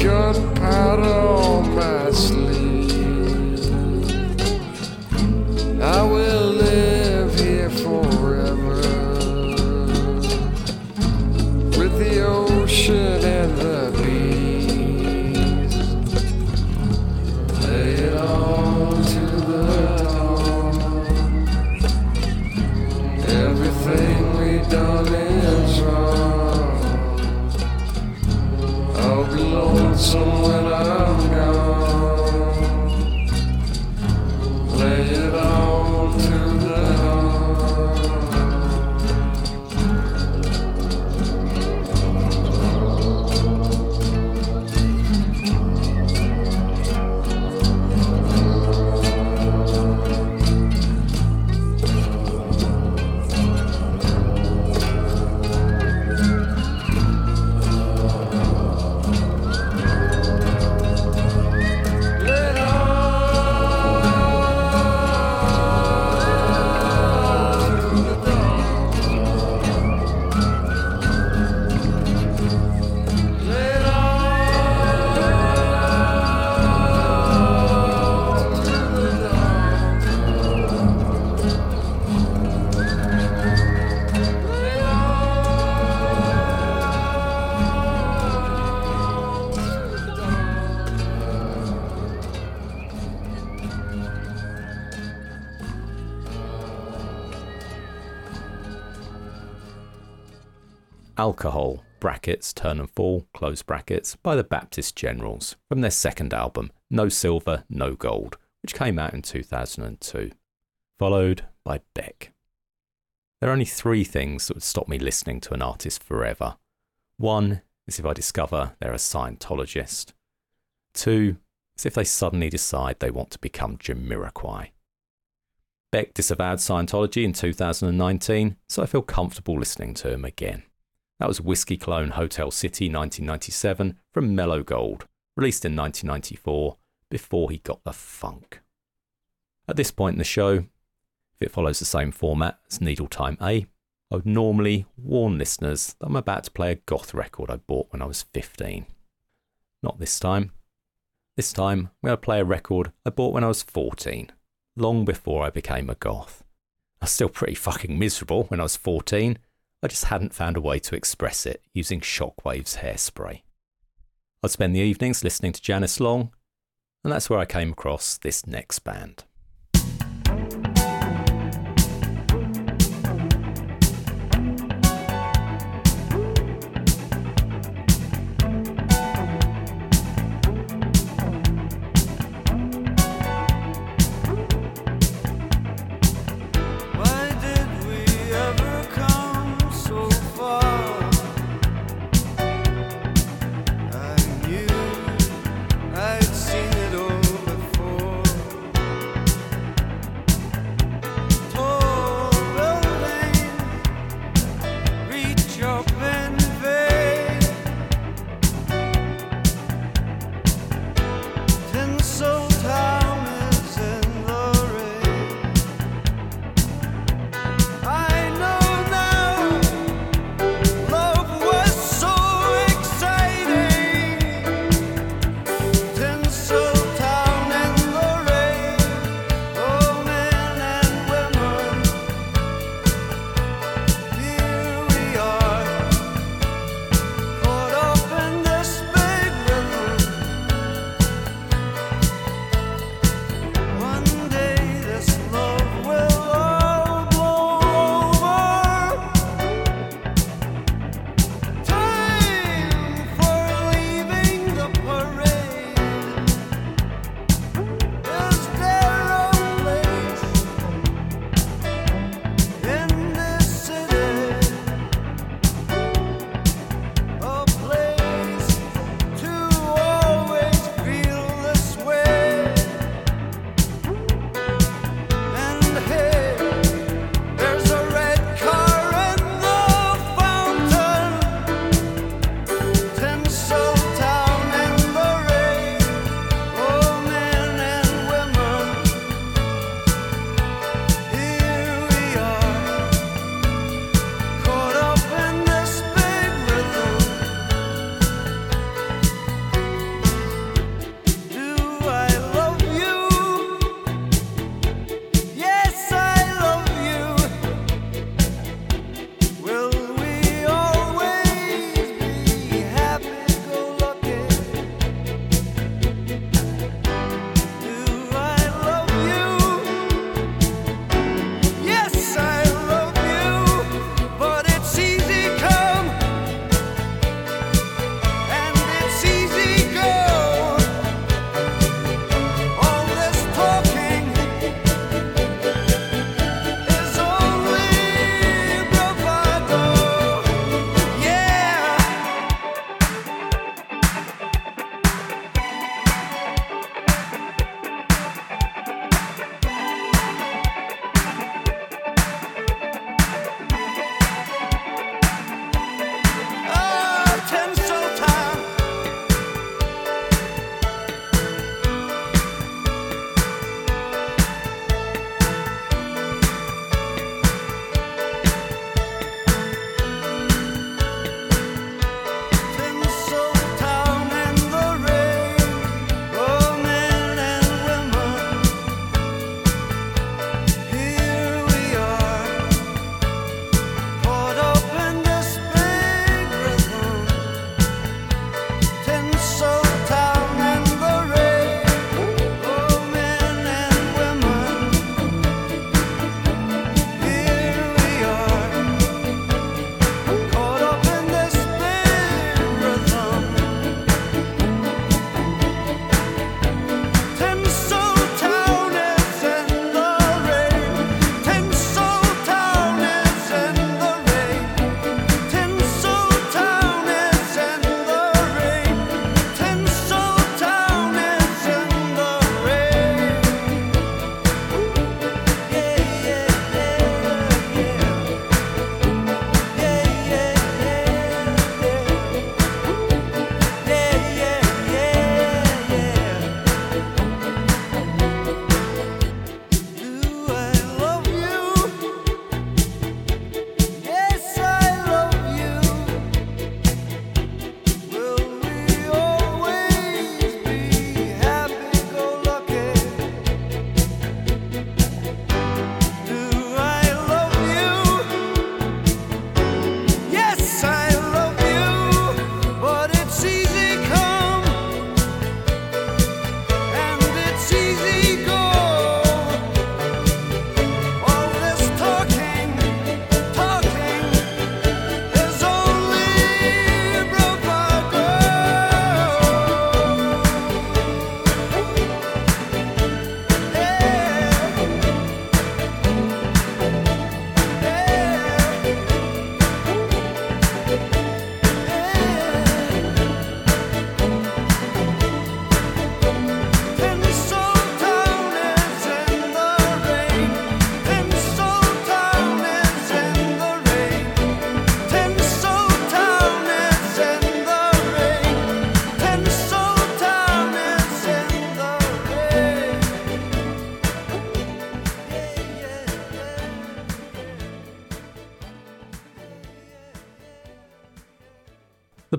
Gunpowder brackets, turn and fall, close brackets, by the Baptist Generals from their second album, No Silver, No Gold, which came out in 2002, followed by Beck. There are only three things that would stop me listening to an artist forever. One is if I discover they're a Scientologist. Two is if they suddenly decide they want to become Jamiroquai. Beck disavowed Scientology in 2019, so I feel comfortable listening to him again. That was Whiskeyclone Hotel City 1997 from Mellow Gold, released in 1994 before he got the funk. At this point in the show, if it follows the same format as Needle Time A, I would normally warn listeners that I'm about to play a goth record I bought when I was 15. Not this time. This time, I'm going to play a record I bought when I was 14, long before I became a goth. I was still pretty fucking miserable when I was 14. I just hadn't found a way to express it using Shockwave's hairspray. I'd spend the evenings listening to Janice Long, and that's where I came across this next band.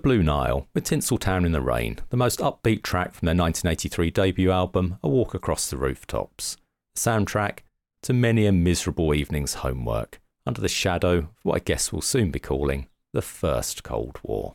Blue Nile, with Tinseltown in the Rain, the most upbeat track from their 1983 debut album, A Walk Across the Rooftops. The soundtrack to many a miserable evening's homework, under the shadow of what I guess we'll soon be calling the First Cold War.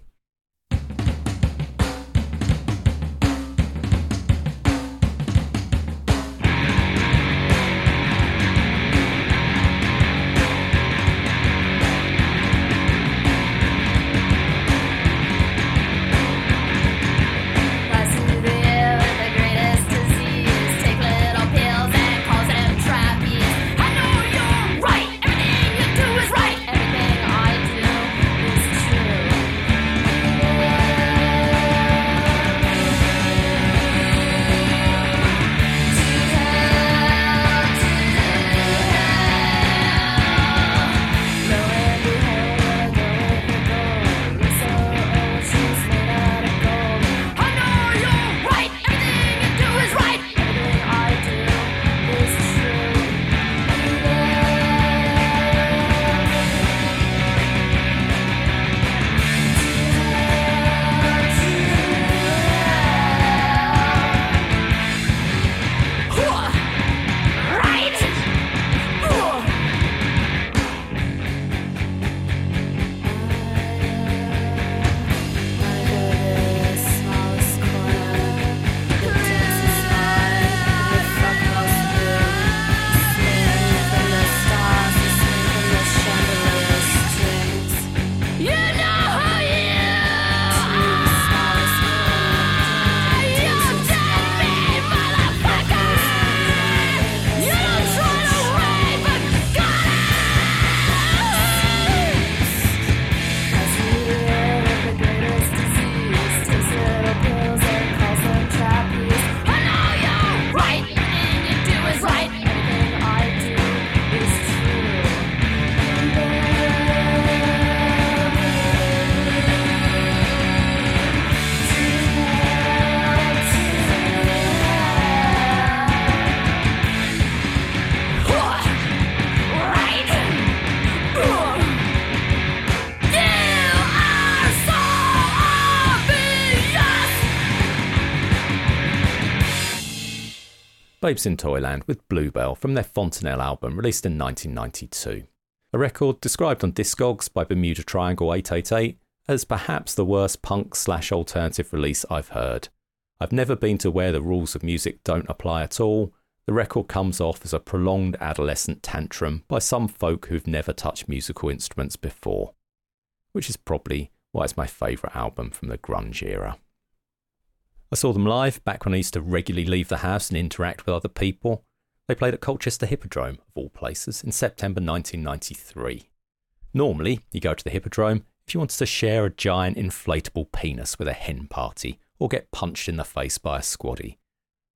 Babes in Toyland with Bluebell from their Fontanelle album released in 1992. A record described on Discogs by Bermuda Triangle 888 as perhaps the worst punk slash alternative release I've heard. I've never been to where the rules of music don't apply at all. The record comes off as a prolonged adolescent tantrum by some folk who've never touched musical instruments before, which is probably why it's my favourite album from the grunge era. I saw them live back when I used to regularly leave the house and interact with other people. They played at Colchester Hippodrome, of all places, in September 1993. Normally, you go to the Hippodrome if you wanted to share a giant inflatable penis with a hen party or get punched in the face by a squaddy.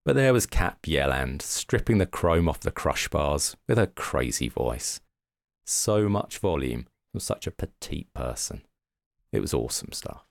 But there was Kat Bjelland stripping the chrome off the crush bars with her crazy voice. So much volume from such a petite person. It was awesome stuff.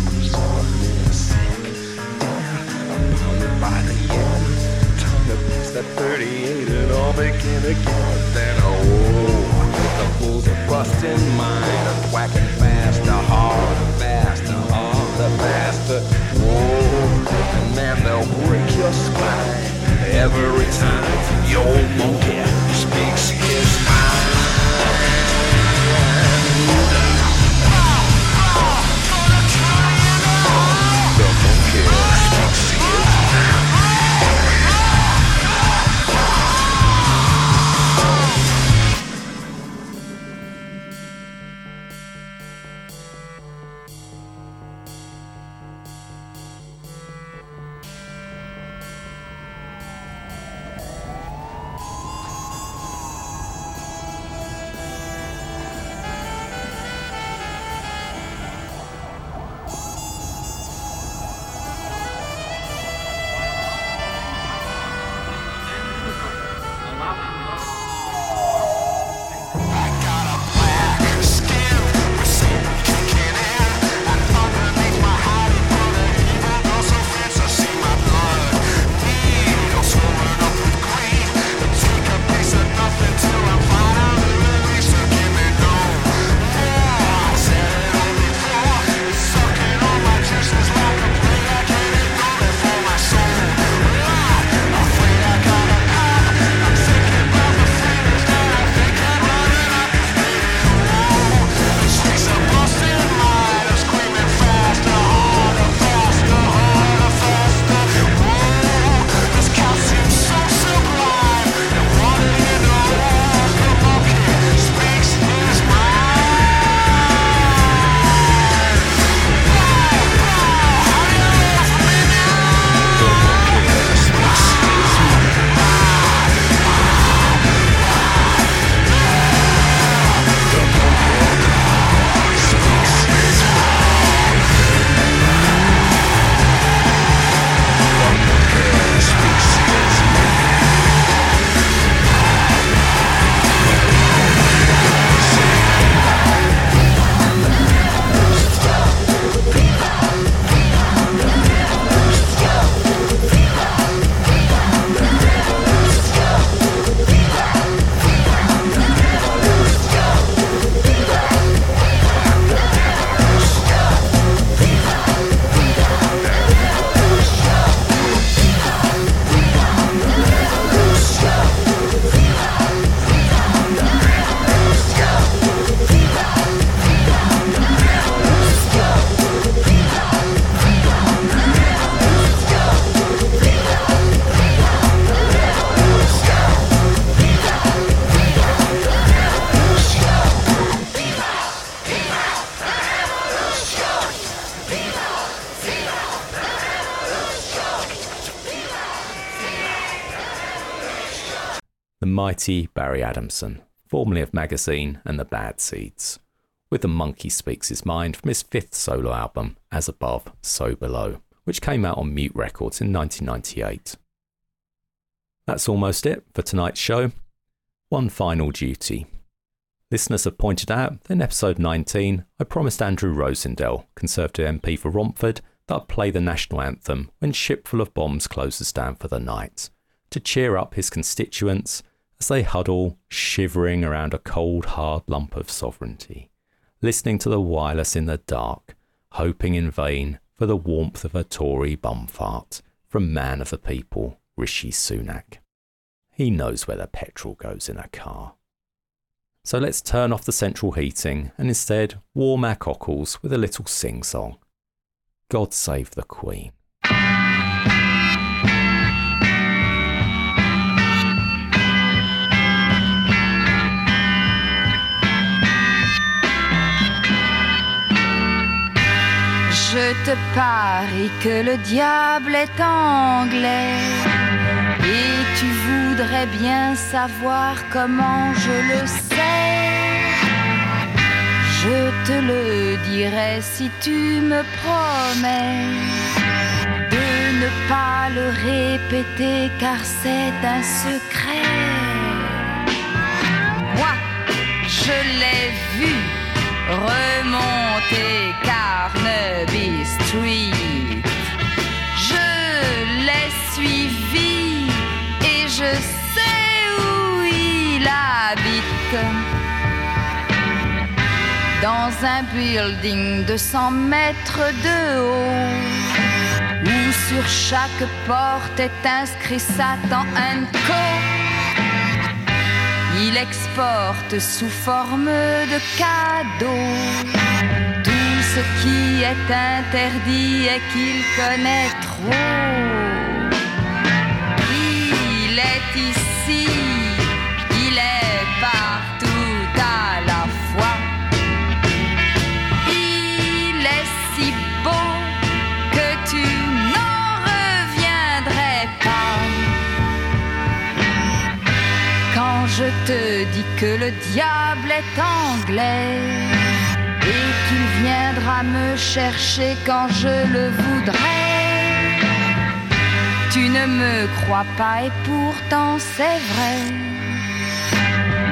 focus on this. Down, I'm pounded by the end. Time to pass that 38 and all begin again. Then, oh, the fools are busting mine. I'm whacking faster, harder, faster, harder, faster. Whoa, and man, they'll break your spine every time. Yo, monkey. Mighty Barry Adamson, formerly of Magazine and the Bad Seeds, with The Monkey Speaks His Mind from his fifth solo album, As Above, So Below, which came out on Mute Records in 1998. That's almost it for tonight's show. One final duty. Listeners have pointed out that in episode 19, I promised Andrew Rosindell, Conservative MP for Romford, that I'd play the national anthem when Shipful of Bombs closes down for the night, to cheer up his constituents as they huddle, shivering around a cold, hard lump of sovereignty, listening to the wireless in the dark, hoping in vain for the warmth of a Tory bumfart from man of the people, Rishi Sunak. He knows where the petrol goes in a car. So let's turn off the central heating and instead warm our cockles with a little sing song. God save the Queen. Je te parie que le diable est anglais et tu voudrais bien savoir comment je le sais. Je te le dirai si tu me promets de ne pas le répéter car c'est un secret. Moi, je l'ai vu remonter Carnaby Street. Je l'ai suivi et je sais où il dans un building de 100 mètres de haut, où sur chaque porte est inscrit Satan Co. Il exporte sous forme de cadeaux ce qui est interdit et qu'il connaît trop. Il est ici, il est partout à la fois. Il est si beau que tu n'en reviendrais pas. Quand je te dis que le diable est anglais viendra me chercher quand je le voudrais. Tu ne me crois pas et pourtant c'est vrai.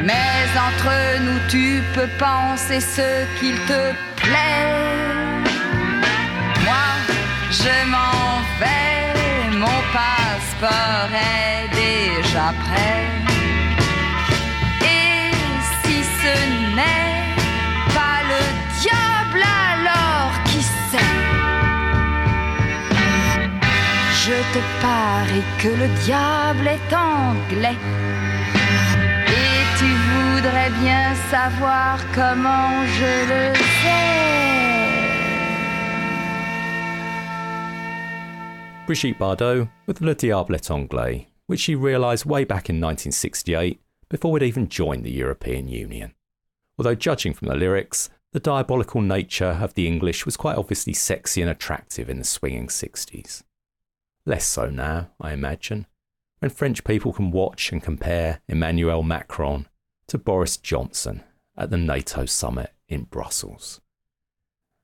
Mais entre nous tu peux penser ce qu'il te plaît. Moi je m'en vais, mon passeport est déjà prêt. Je te parie que le diable est anglais Et tu voudrais bien savoir comment je le sais Brigitte Bardot with Le Diable est Anglais, which she realised way back in 1968 before we'd even joined the European Union. Although, judging from the lyrics, the diabolical nature of the English was quite obviously sexy and attractive in the swinging 60s. Less so now, I imagine, when French people can watch and compare Emmanuel Macron to Boris Johnson at the NATO summit in Brussels.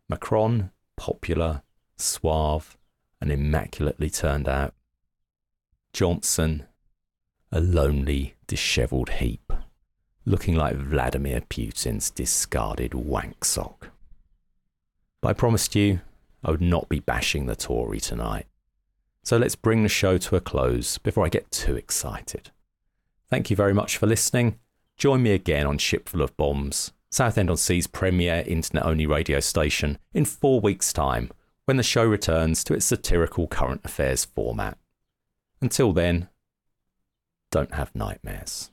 Macron, popular, suave, and immaculately turned out. Johnson, a lonely, dishevelled heap, looking like Vladimir Putin's discarded wank sock. But I promised you I would not be bashing the Tory tonight. So let's bring the show to a close before I get too excited. Thank you very much for listening. Join me again on Shipful of Bombs, Southend on Sea's premier internet only radio station, in four weeks' time when the show returns to its satirical current affairs format. Until then, don't have nightmares.